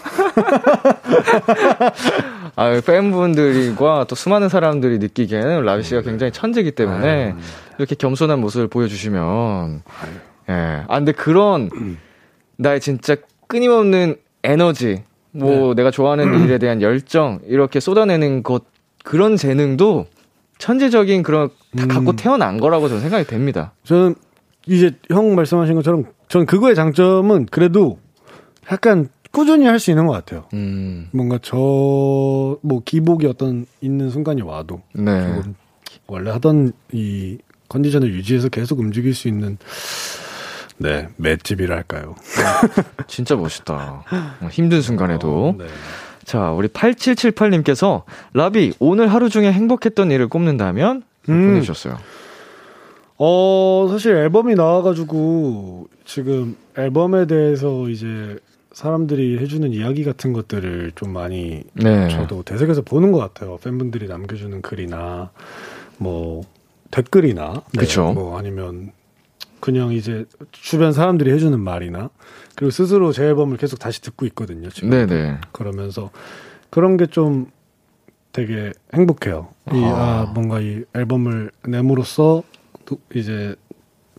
아, 팬분들과 또 수많은 사람들이 느끼기에는 라비 씨가 굉장히 천재이기 때문에 이렇게 겸손한 모습을 보여주시면 예. 아, 근데 그런 나의 진짜 끊임없는 에너지, 뭐 네. 내가 좋아하는 (clears throat) 일에 대한 열정 이렇게 쏟아내는 것 그런 재능도 천재적인 그런 다 갖고 음. 태어난 거라고 저는 생각이 됩니다. 저는 이제 형 말씀하신 것처럼 전 그거의 장점은 그래도 약간 꾸준히 할 수 있는 것 같아요. 음. 뭔가 저, 뭐, 기복이 어떤 있는 순간이 와도. 네. 원래 하던 이 컨디션을 유지해서 계속 움직일 수 있는, 네, 맷집이랄까요. 진짜 멋있다. 어, 힘든 순간에도. 어, 네. 자, 우리 8778님께서, 라비, 오늘 하루 중에 행복했던 일을 꼽는다면? 음. 보내주셨어요. 어, 사실 앨범이 나와가지고, 지금 앨범에 대해서 이제 사람들이 해주는 이야기 같은 것들을 좀 많이 네. 저도 되새겨서 보는 것 같아요. 팬분들이 남겨주는 글이나 뭐 댓글이나 네, 그쵸. 뭐 아니면 그냥 이제 주변 사람들이 해주는 말이나 그리고 스스로 제 앨범을 계속 다시 듣고 있거든요. 지금 네네. 그러면서 그런 게 좀 되게 행복해요. 이, 아. 아, 뭔가 이 앨범을 내므로써 이제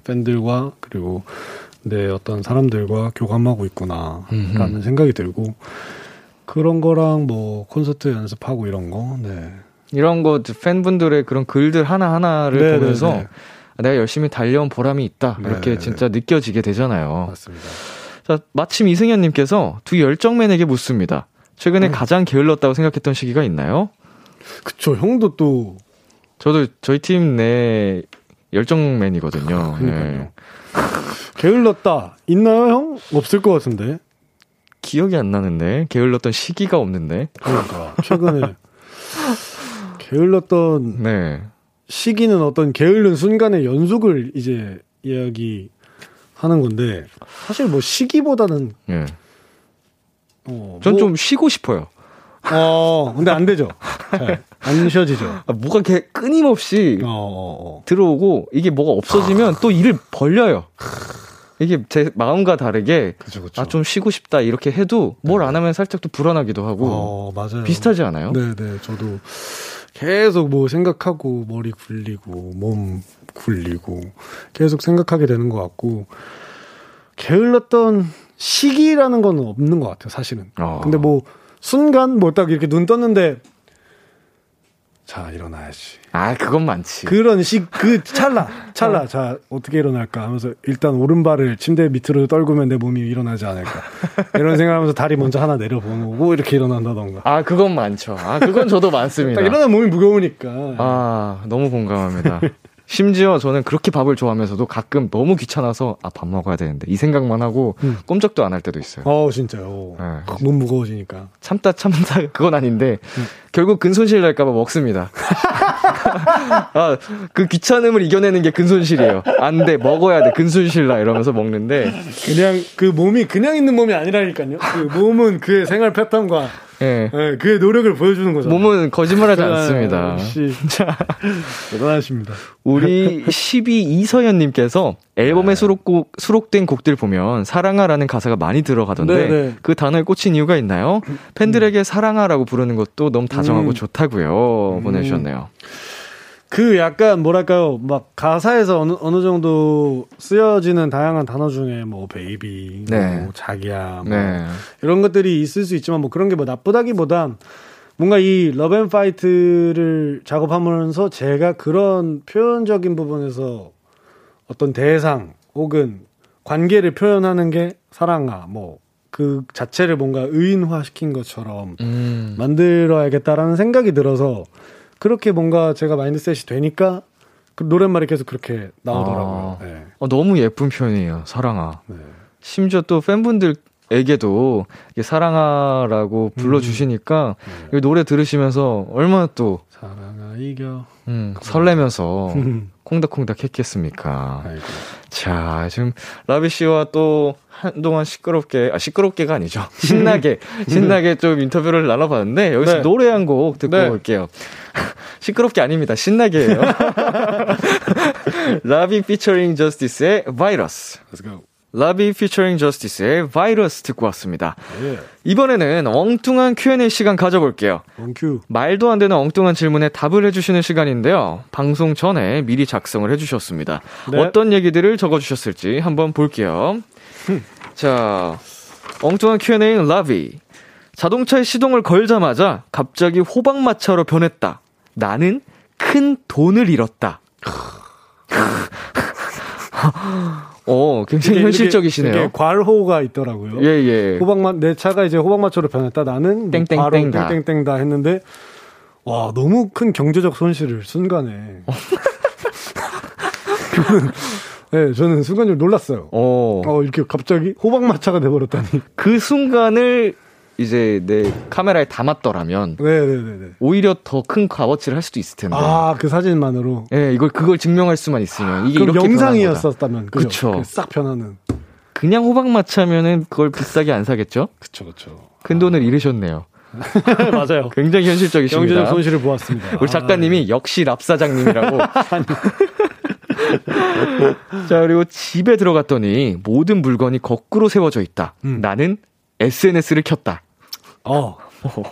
팬들과 그리고 내 어떤 사람들과 교감하고 있구나라는 음흠. 생각이 들고 그런 거랑 뭐 콘서트 연습하고 이런 거, 네. 이런 거 팬분들의 그런 글들 하나 하나를 네, 네, 보면서 네. 내가 열심히 달려온 보람이 있다 네, 이렇게 네, 진짜 느껴지게 되잖아요. 맞습니다. 자 마침 이승현님께서 두 열정맨에게 묻습니다. 최근에 음. 가장 게을렀다고 생각했던 시기가 있나요? 그쵸, 형도 또 저도 저희 팀 내 열정맨이거든요. 네. (laughs) 게을렀다. 있나요, 형? 없을 것 같은데. 기억이 안 나는데. 게을렀던 시기가 없는데. 그러니까. 최근에. (laughs) 게을렀던. 네. 시기는 어떤 게을른 순간의 연속을 이제 이야기 하는 건데. 사실 뭐 시기보다는. 네. 어, 전좀 뭐... 쉬고 싶어요. 어, 근데 안 되죠. 잘. 안 쉬어지죠. 아, 뭐가 이렇게 끊임없이 어, 어, 어. 들어오고 이게 뭐가 없어지면 또 일을 벌려요. 이게 제 마음과 다르게. 아, 좀 쉬고 싶다 이렇게 해도 뭘안 하면 살짝 또 불안하기도 하고 어, 맞아요. 비슷하지 않아요? 네, 네. 저도 계속 뭐 생각하고 머리 굴리고 몸 굴리고 계속 생각하게 되는 것 같고 게을렀던 시기라는 건 없는 것 같아요, 사실은. 어. 근데 뭐 순간 뭐 딱 이렇게 눈 떴는데 자 일어나야지. 아 그건 많지. 그런 식 그 찰나 찰나 어. 자 어떻게 일어날까 하면서 일단 오른발을 침대 밑으로 떨구면 내 몸이 일어나지 않을까 이런 생각하면서 다리 먼저 하나 내려보고 이렇게 일어난다던가. 아 그건 많죠. 아 그건 저도 많습니다. 일어나 몸이 무거우니까. 아 너무 공감합니다. 심지어 저는 그렇게 밥을 좋아하면서도 가끔 너무 귀찮아서 아 밥 먹어야 되는데 이 생각만 하고 음. 꼼짝도 안 할 때도 있어요. 어 진짜요. 네. 너무 무거워지니까. 참다 참다 (laughs) 그건 아닌데 음. 결국 근손실 날까봐 먹습니다. (laughs) 아, 그 귀찮음을 이겨내는 게 근손실이에요. 안 돼, 먹어야 돼, 근손실 나 이러면서 먹는데. 그냥 그 몸이 그냥 있는 몸이 아니라니까요. 그 몸은 그의 생활 패턴과 예. 네, 그의 노력을 보여주는 거죠. 몸은 거짓말하지 않습니다. 진짜 (laughs) 대단하십니다. 우리 12 이서연님께서 앨범에 네. 수록곡, 수록된 곡들 보면 사랑아라는 가사가 많이 들어가던데 네, 네. 그 단어에 꽂힌 이유가 있나요? 팬들에게 음. 사랑아라고 부르는 것도 너무 다정하고 음. 좋다고요. 음. 보내주셨네요. 그 약간 뭐랄까요 막 가사에서 어느 어느 정도 쓰여지는 다양한 단어 중에 뭐 baby, 네. 뭐 자기야, 뭐 네. 이런 것들이 있을 수 있지만 뭐 그런 게 뭐 나쁘다기보단 뭔가 이 Love and Fight를 작업하면서 제가 그런 표현적인 부분에서 어떤 대상 혹은 관계를 표현하는 게 사랑아 뭐 그 자체를 뭔가 의인화시킨 것처럼 음. 만들어야겠다라는 생각이 들어서 그렇게 뭔가 제가 mindset이 되니까 그 노랫말이 계속 그렇게 나오더라고요. 아, 네. 어, 너무 예쁜 표현이에요. 사랑아. 네. 심지어 또 팬분들에게도 사랑아라고 음. 불러주시니까 음. 네. 노래 들으시면서 얼마나 또 사랑아 이겨 음, 설레면서 (laughs) 콩닥콩닥 했겠습니까. 아이고. 자, 지금 라비 씨와 또 한동안 시끄럽게, 아, 시끄럽게가 아니죠. (laughs) 신나게, (laughs) 신나게 좀 인터뷰를 나눠봤는데, 여기서 네. 노래 한 곡 듣고 네. 올게요. (laughs) 시끄럽게 아닙니다. 신나게 해요. 라비 피처링 저스티스의 바이러스. Let's go. 라비 피처링 저스티스의 바이러스 듣고 왔습니다. 예. 이번에는 엉뚱한 Q&A 시간 가져볼게요. 원큐. 말도 안 되는 엉뚱한 질문에 답을 해주시는 시간인데요. 방송 전에 미리 작성을 해주셨습니다. 네. 어떤 얘기들을 적어주셨을지 한번 볼게요. (laughs) 자, 엉뚱한 Q&A는 라비. 자동차에 시동을 걸자마자 갑자기 호박마차로 변했다. 나는 큰 돈을 잃었다. 어, 굉장히 이게 현실적이시네요. 이게 괄호가 있더라고요. 예, 예. 호박맛 내 차가 이제 호박맛초로 변했다. 나는 땡땡땡다. 바로 땡땡땡다 했는데 와 너무 큰 경제적 손실을 순간에. (laughs) 저는 네, 저는 순간적으로 놀랐어요. 어, 어 이렇게 갑자기 호박마차가 돼버렸다니. 그 순간을 이제 내 카메라에 담았더라면 네네네네. 오히려 더 큰 값어치를 할 수도 있을 텐데. 아 그 사진만으로. 예, 이걸 그걸 증명할 수만 있으면 이게 이렇게. 영상이었었다면 그죠? 그쵸. 그싹 변하는. 그냥 호박마차면은 그걸 비싸게 안 사겠죠? 그쵸 그쵸. 큰 돈을 잃으셨네요. (laughs) 맞아요. 굉장히 현실적이십니다. 경제적 손실을 보았습니다. 우리 작가님이 역시 랍사장님이라고. (laughs) 자, 그리고 집에 들어갔더니 모든 물건이 거꾸로 세워져 있다. 음. 나는 SNS를 켰다. 어.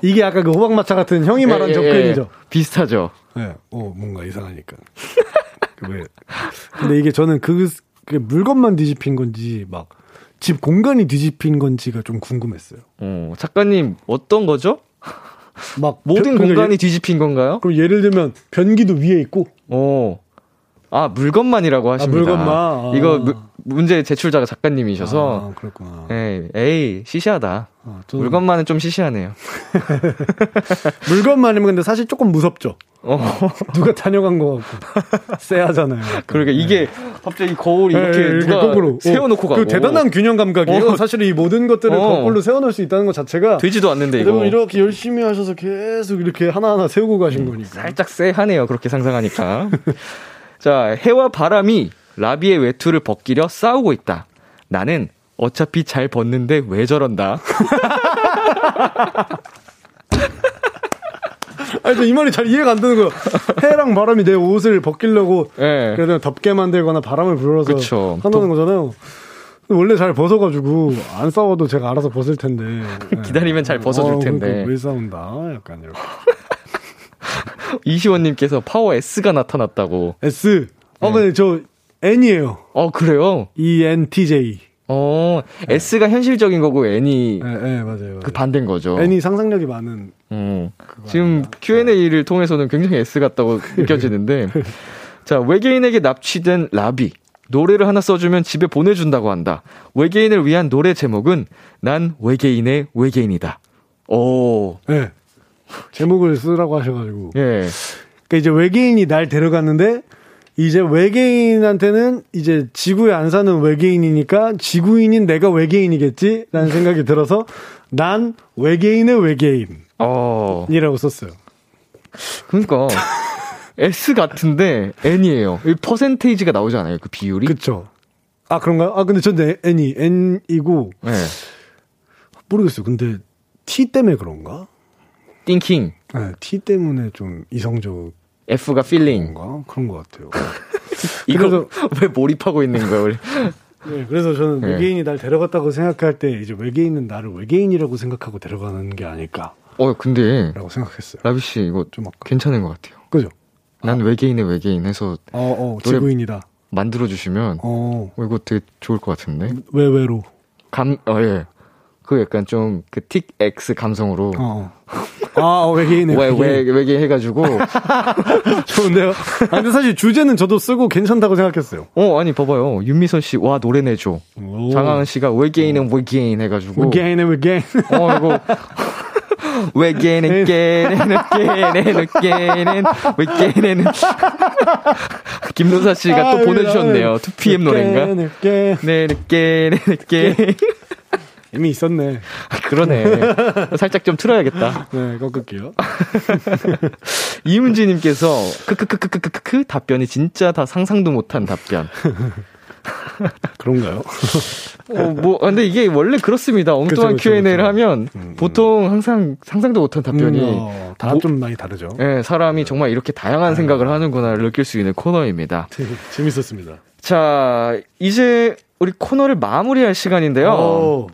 이게 아까 그 호박마차 같은 형이 말한 예, 예, 접근이죠. 예. 비슷하죠. 네, 어, 뭔가 이상하니까. (laughs) 그 왜. 근데 이게 저는 그, 그 물건만 뒤집힌 건지, 막, 집 공간이 뒤집힌 건지가 좀 궁금했어요. 어, 작가님, 어떤 거죠? 막, 모든 변- 공간이 예, 뒤집힌 건가요? 그럼 예를 들면, 변기도 위에 있고, 어. 아, 물건만이라고 하십니다. 물건만. 아. 이거 무- 문제 제출자가 작가님이셔서. 아, 그렇구나. 에이, 에이, 시시하다. 아, 저는 물건만은 좀 시시하네요. (laughs) 물건만이면 근데 사실 조금 무섭죠. 어. 누가 다녀간 거 같고. 쎄하잖아요. 그러니까 이게 갑자기 거울 네, 이렇게 네, 누가 거꾸로. 세워놓고 어, 가고. 그 대단한 균형 감각이에요. 어. 사실 이 모든 것들을 어. 거꾸로 세워놓을 수 있다는 것 자체가. 되지도 않는데 이거. 이렇게 열심히 하셔서 계속 이렇게 하나하나 세우고 가신 거니까. 살짝 쎄하네요. 그렇게 상상하니까. (laughs) 자, 해와 바람이 라비의 외투를 벗기려 싸우고 있다. 나는 어차피 잘 벗는데 왜 저런다. (laughs) 아니, 저이 말이 잘 이해가 안 되는 거예요. 해랑 바람이 내 옷을 벗기려고 예. 그래도 덥게 만들거나 바람을 불어서 그쵸. 한다는 거잖아요. 원래 잘 벗어가지고 안 싸워도 제가 알아서 벗을 텐데. 예. (laughs) 기다리면 잘 벗어줄 어, 텐데. 그러니까 왜 싸운다? 약간 이렇게. 이시원님께서 파워 S가 나타났다고. S. 어, 네. 근데 저 N이에요. 어, 그래요? E N T J. 어, S가 현실적인 거고 N이 예, 예, 맞아요. 그 반대인 거죠. N이 상상력이 많은. 음. 지금 Q&A를 통해서는 굉장히 S 같다고 (laughs) 느껴지는데. 자, 외계인에게 납치된 라비. 노래를 하나 써주면 집에 보내준다고 한다. 외계인을 위한 노래 제목은 난 외계인의 외계인이다. 오, 예. 제목을 쓰라고 하셔가지고. 예. 그러니까 이제 외계인이 날 데려갔는데 이제 외계인한테는 이제 지구에 안 사는 외계인이니까 지구인인 내가 외계인이겠지라는 생각이 들어서 난 외계인의 외계인이라고 어, 썼어요. 그러니까 (laughs) S 같은데 N이에요. 이 퍼센테이지가 나오지 않아요? 그 비율이? 그쵸? 아 그런가요? 아 근데 전 N이 N이고 네. 모르겠어요. 근데 T 때문에 그런가? 띵킹. 네, T 때문에 좀 이성적인가 F가 feeling. 그런 것 같아요. (laughs) 이거 왜 몰입하고 있는 거예요? 우리? (laughs) 네, 그래서 저는 네. 외계인이 날 데려갔다고 생각할 때 이제 외계인은 나를 외계인이라고 생각하고 데려가는 게 아닐까라고 어, 근데 생각했어요. 라비 씨 이거 좀 아까 괜찮은 것 같아요. 그죠? 난 외계인의 외계인 해서 어, 어, 지구인이다. 만들어 주시면 어, 어, 이거 되게 좋을 것 같은데. 외외로. 감, 어, 예. 그 약간 좀 그 틱 X 감성으로 어. (laughs) 아, 어, 외계인의 왜, 왜, 외계인. 외계 해가지고 (laughs) 좋은데요? 아, 근데 사실 주제는 저도 쓰고 괜찮다고 생각했어요. 어 아니 봐봐요 윤미선 씨 와 노래 내줘 오. 장하은 씨가 외계인은 외계인 해가지고 외계인의 외계인. 어 이거 (laughs) 외계인은 깨는 깨는 깨는 외계인은 (laughs) 김노사 씨가 아, 또 보내주셨네요 2PM 노래인가 외계인. 네 깨는 깨 이미 있었네. 그러네 (laughs) 살짝 좀 틀어야겠다 네, 꺾을게요. (laughs) 이문지님께서 크크크크크크크 답변이 진짜 다 상상도 못한 답변. (laughs) 그런가요? 어, 뭐 근데 이게 원래 그렇습니다. 엉뚱한 그쵸, 그쵸, Q&A를 그쵸. 하면 음, 보통 항상 상상도 못한 답변이 음, 어, 다 뭐- 좀 많이 다르죠. 예, 사람이 정말 이렇게 다양한 생각을 하는구나를 느낄 수 있는 코너입니다. 재밌었습니다. 자, 이제 우리 코너를 마무리할 시간인데요. 오.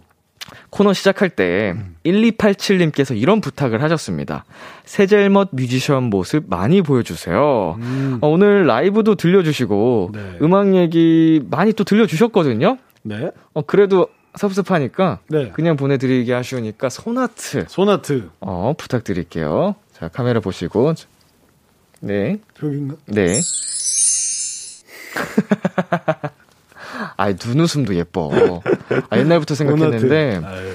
코너 시작할 때 1287님께서 이런 부탁을 하셨습니다. 세젤멋 뮤지션 모습 많이 보여주세요. 음. 어, 오늘 라이브도 들려주시고 네. 음악 얘기 많이 또 들려주셨거든요. 네. 어, 그래도 섭섭하니까 네. 그냥 보내드리기 아쉬우니까 소나트 소나트. 어, 부탁드릴게요. 자 카메라 보시고 네 여긴가? 네. (laughs) 아, 눈웃음도 예뻐. 아, 옛날부터 생각했는데. 아유.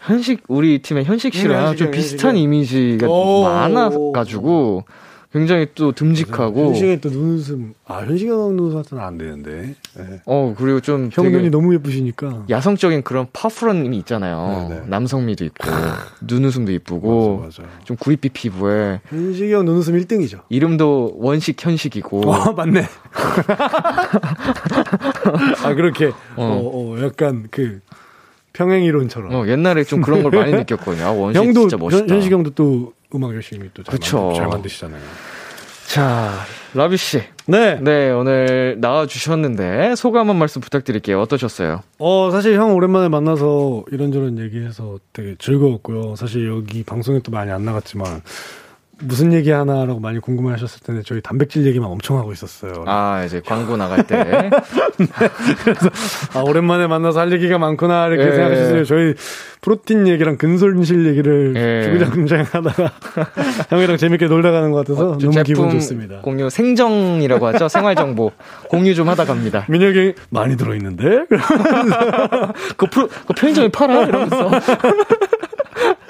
현식, 우리 팀의 현식 씨랑 좀 비슷한. 이미지가 오. 많아가지고, 굉장히 또 듬직하고, 현식이 또 눈웃음. 아, 현식이 형 눈웃음은 안 되는데. 네. 어, 그리고 좀 형 눈이 너무 예쁘시니까. 야성적인 그런 파워풀한 힘이 있잖아요. 네, 네. 남성미도 있고, 눈웃음도 이쁘고, 맞아, 맞아. 좀 구릿빛 피부에, 현식이 형 눈웃음 1등이죠. 이름도 원식 현식이고, 어, 맞네. (laughs) 아, 그렇게, 어, 어. 어, 약간 그, 평행이론처럼. 어, 옛날에 좀 그런 걸 많이 느꼈거든요. 아, 원식 형도, 진짜 멋있다. 현, 현식 형도 또 음악 열심히 또 잘, 그쵸. 만드, 잘 만드시잖아요. 자, 라비 씨. 네. 네, 오늘 나와 주셨는데, 소감 한 말씀 부탁드릴게요. 어떠셨어요? 어, 사실 형 오랜만에 만나서 이런저런 얘기해서 되게 즐거웠고요. 사실 여기 방송에 또 많이 안 나갔지만, 무슨 얘기 하나라고 많이 궁금해 하셨을 텐데, 저희 단백질 얘기만 엄청 하고 있었어요. 아, 아, 이제 광고 나갈 때. (laughs) 오랜만에 만나서 할 얘기가 많구나, 이렇게 예. 생각하셨어요. 저희 프로틴 얘기랑 근손실 얘기를 예. 주구장창 하다가 (laughs) 형이랑 재밌게 놀다 가는 것 같아서 좀 너무 기분 좋습니다. 공유, 생정이라고 하죠? 생활 정보. 공유 좀 하다 갑니다. 민혁이 많이 들어있는데? (laughs) 그, 그 편의점에 팔아? 이러면서.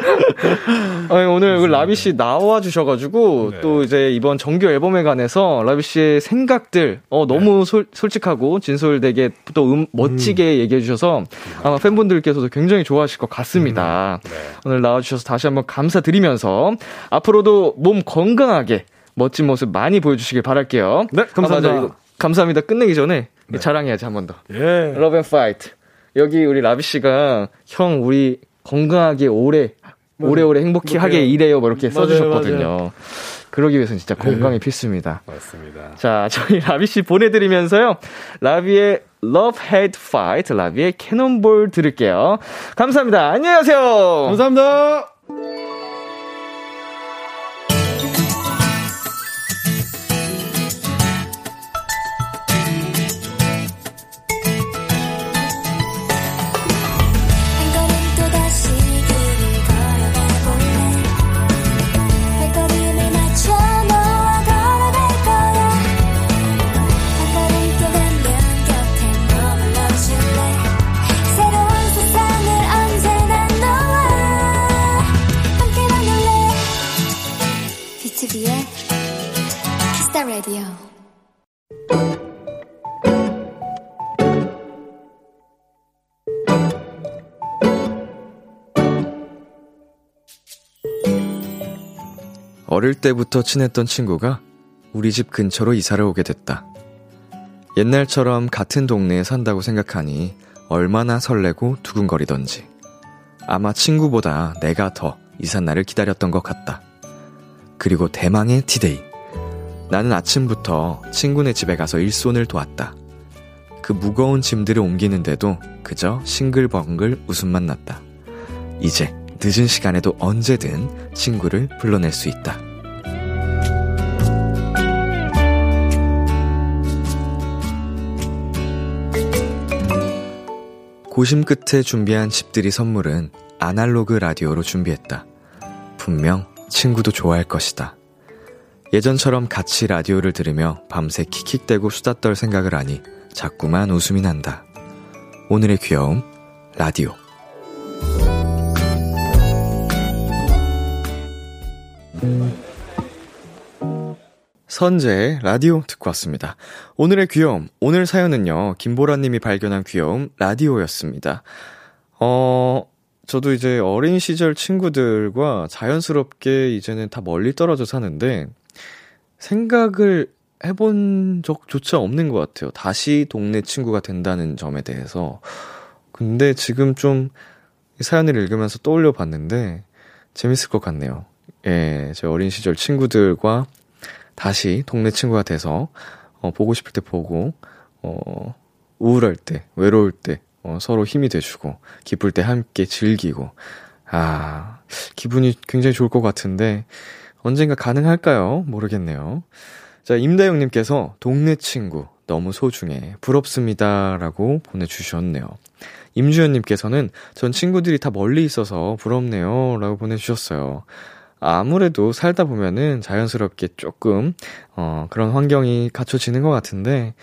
(laughs) 아니, 오늘 그 라비 씨 나와 주셔가지고 네. 또 이제 이번 정규 앨범에 관해서 라비 씨의 생각들 어 너무 솔, 솔직하고 진솔되게 또 음, 멋지게 얘기해 주셔서 아마 팬분들께서도 굉장히 좋아하실 것 같습니다. 오늘 나와 주셔서 다시 한번 감사드리면서 앞으로도 몸 건강하게 멋진 모습 많이 보여주시길 바랄게요. 네, 감사합니다. 아, 맞아, 감사합니다. 끝내기 전에 자랑해야지 한 번 더. 예. Love and Fight. 여기 우리 라비 씨가 형 우리 건강하게 오래 오래오래 행복하게 행복해요. 일해요 뭐 이렇게 맞아요, 써주셨거든요. 그러기 위해서는 진짜 건강이 필수입니다. 맞습니다. 자, 저희 라비 씨 보내드리면서요. 라비의 Love Hate Fight, 라비의 Cannonball 들을게요. 감사합니다. 안녕히 가세요. 감사합니다. 어릴 때부터 친했던 친구가 우리 집 근처로 이사를 오게 됐다. 옛날처럼 같은 동네에 산다고 생각하니 얼마나 설레고 두근거리던지. 아마 친구보다 내가 더 이삿날을 기다렸던 것 같다. 그리고 대망의 디데이. 나는 아침부터 친구네 집에 가서 일손을 도왔다. 그 무거운 짐들을 옮기는데도 그저 싱글벙글 웃음만 났다. 이제 늦은 시간에도 언제든 친구를 불러낼 수 있다. 고심 끝에 준비한 집들이 선물은 아날로그 라디오로 준비했다. 분명 친구도 좋아할 것이다. 예전처럼 같이 라디오를 들으며 밤새 킥킥대고 수다 떨 생각을 하니 자꾸만 웃음이 난다. 오늘의 귀여움, 라디오. 선재의 라디오 듣고 왔습니다. 오늘의 귀여움, 오늘 사연은요, 김보라님이 발견한 귀여움, 라디오였습니다. 어, 저도 이제 어린 시절 친구들과 자연스럽게 이제는 다 멀리 떨어져 사는데, 생각을 해본 적조차 없는 것 같아요. 다시 동네 친구가 된다는 점에 대해서. 근데 지금 좀 사연을 읽으면서 떠올려 봤는데, 재밌을 것 같네요. 예, 제 어린 시절 친구들과 다시 동네 친구가 돼서 어, 보고 싶을 때 보고 어, 우울할 때, 외로울 때, 어, 서로 힘이 돼주고, 기쁠 때 함께 즐기고, 아, 기분이 굉장히 좋을 것 같은데, 언젠가 가능할까요? 모르겠네요. 자, 임다영님께서 동네 친구 너무 소중해. 부럽습니다. 라고 보내주셨네요. 임주현님께서는 전 친구들이 다 멀리 있어서 부럽네요. 라고 보내주셨어요. 아무래도 살다 보면은 자연스럽게 조금, 어, 그런 환경이 갖춰지는 것 같은데,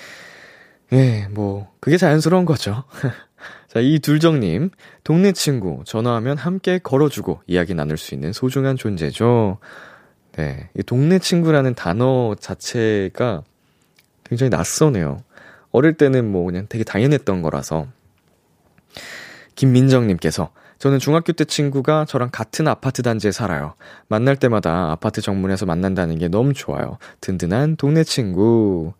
예, 뭐, 그게 자연스러운 거죠. (laughs) 자, 이 둘정님, 동네 친구, 전화하면 함께 걸어주고 이야기 나눌 수 있는 소중한 존재죠. 네, 이 동네 친구라는 단어 자체가 굉장히 낯서네요. 어릴 때는 뭐 그냥 되게 당연했던 거라서. 김민정님께서 저는 중학교 때 친구가 저랑 같은 아파트 단지에 살아요. 만날 때마다 아파트 정문에서 만난다는 게 너무 좋아요. 든든한 동네 친구.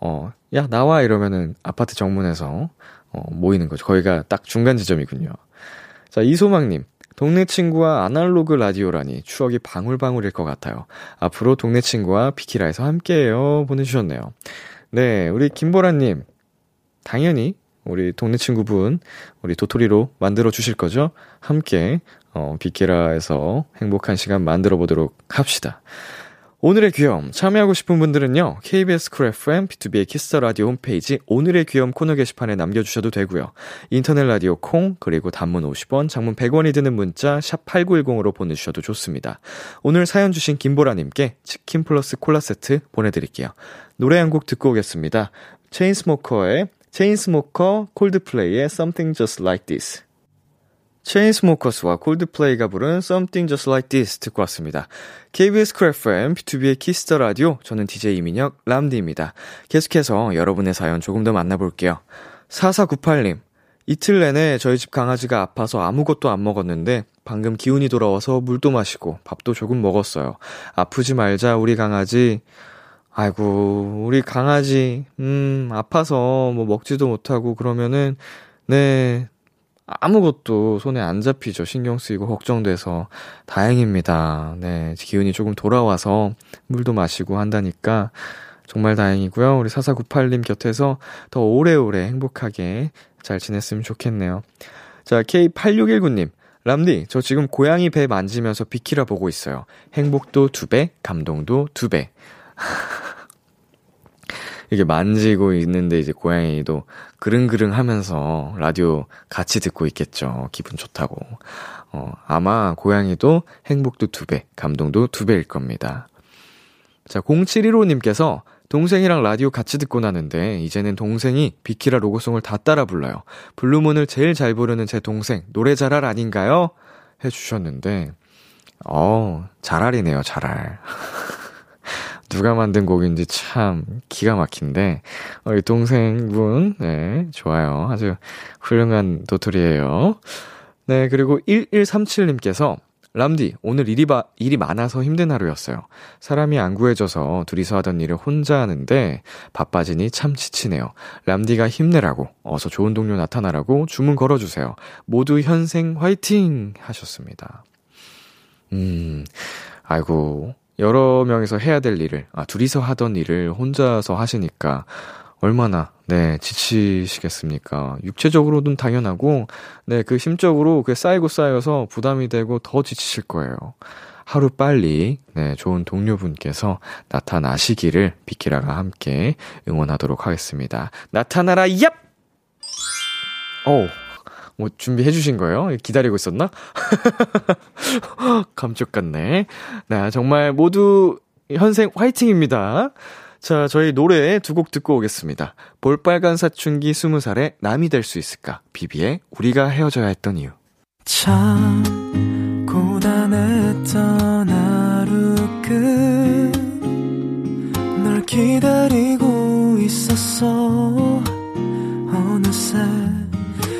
어, 야, 나와! 이러면은 아파트 정문에서, 어, 모이는 거죠. 거기가 딱 중간 지점이군요. 자, 이소망님. 동네 친구와 아날로그 라디오라니 추억이 방울방울일 것 같아요. 앞으로 동네 친구와 비키라에서 함께해요. 보내주셨네요. 네, 우리 김보라님. 당연히 우리 동네 친구분, 우리 도토리로 만들어 주실 거죠? 함께, 어, 비키라에서 행복한 시간 만들어 보도록 합시다. 오늘의 귀염 참여하고 싶은 분들은요. KBS 쿨 FM 비투비의 Kiss the Radio 홈페이지 오늘의 귀염 코너 게시판에 남겨 주셔도 되고요. 인터넷 라디오 콩 그리고 단문 50원, 장문 100원이 드는 문자 샵 8910으로 보내 주셔도 좋습니다. 오늘 사연 주신 김보라 님께 치킨 플러스 콜라 세트 보내 드릴게요. 노래 한 곡 듣고 오겠습니다. 체인스모커의 체인스모커 콜드플레이의 Something Just Like This. 체인스모커스와 콜드플레이가 부른 Something Just Like This 듣고 왔습니다. KBS 쿨 FM, 비투비의 Kiss the Radio, 저는 DJ 이민혁, 람디입니다. 계속해서 여러분의 사연 조금 더 만나볼게요. 4498님, 이틀 내내 저희 집 강아지가 아파서 아무것도 안 먹었는데 방금 기운이 돌아와서 물도 마시고 밥도 조금 먹었어요. 아프지 말자 우리 강아지. 아이고 우리 강아지 음 아파서 뭐 먹지도 못하고 그러면은 네 아무것도 손에 안 잡히죠. 신경 쓰이고 걱정돼서 다행입니다. 네, 기운이 조금 돌아와서 물도 마시고 한다니까 정말 다행이고요. 우리 4498님 곁에서 더 오래오래 행복하게 잘 지냈으면 좋겠네요. 자, K8619님. 람디, 저 지금 고양이 배 만지면서 비키라 보고 있어요. 행복도 두 배, 감동도 두 배. (laughs) 이게 만지고 있는데 이제 고양이도 그릉그릉 하면서 라디오 같이 듣고 있겠죠. 기분 좋다고. 어, 아마 고양이도 행복도 두 배, 감동도 두 배일 겁니다. 자, 0715님께서 동생이랑 라디오 같이 듣고 나는데 이제는 동생이 비키라 로고송을 다 따라 불러요. Blue Moon을 제일 잘 부르는 제 동생 노래 잘알 아닌가요? 해주셨는데 어 잘알이네요 잘알. (laughs) 누가 만든 곡인지 참 기가 막힌데 우리 동생분 네 좋아요 아주 훌륭한 도토리예요. 네 그리고 1137님께서 람디, 오늘 일이, 바, 일이 많아서 힘든 하루였어요. 사람이 안 구해져서 둘이서 하던 일을 혼자 하는데 바빠지니 참 지치네요. 람디가 힘내라고, 어서 좋은 동료 나타나라고 주문 걸어주세요. 모두 현생 화이팅! 하셨습니다. 음, 아이고, 여러 명이서 해야 될 일을, 아, 둘이서 하던 일을 혼자서 하시니까 얼마나, 네, 지치시겠습니까? 육체적으로는 당연하고, 네, 그 심적으로 그 쌓이고 쌓여서 부담이 되고 더 지치실 거예요. 하루 빨리, 네, 좋은 동료분께서 나타나시기를 비키라가 함께 응원하도록 하겠습니다. 나타나라, 얍! 오, 뭐 준비해 주신 거예요? 기다리고 있었나? (laughs) 감쪽 같네. 네, 정말 모두 현생 화이팅입니다. 자, 저희 노래 두 곡 듣고 오겠습니다. 볼빨간 사춘기 스무 살에 남이 될 수 있을까? 비비의 우리가 헤어져야 했던 이유. 참 고단했던 하루 끝널 기다리고 있었어 어느새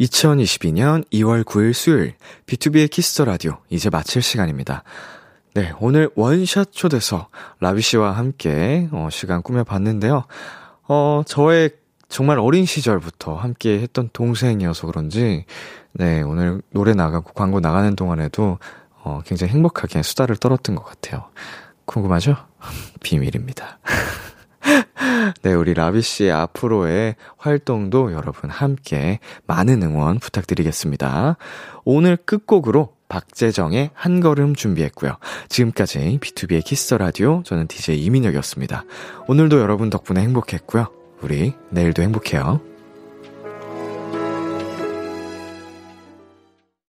2022년 2월 9일 수요일 비투비의 Kiss the Radio 이제 마칠 시간입니다. 네, 오늘 원샷 초대석 라비 씨와 함께 어, 시간 꾸며봤는데요. 어, 저의 정말 어린 시절부터 함께 했던 동생이어서 그런지 네, 오늘 노래 나가고 광고 나가는 동안에도 어, 굉장히 행복하게 수다를 떨었던 것 같아요. 궁금하죠? (laughs) 비밀입니다. (laughs) (laughs) 네, 우리 라비 씨의 앞으로의 활동도 여러분 함께 많은 응원 부탁드리겠습니다. 오늘 끝곡으로 박재정의 한 걸음 준비했고요. 지금까지 비투비의 Kiss the Radio 저는 DJ 이민혁이었습니다. 오늘도 여러분 덕분에 행복했고요. 우리 내일도 행복해요.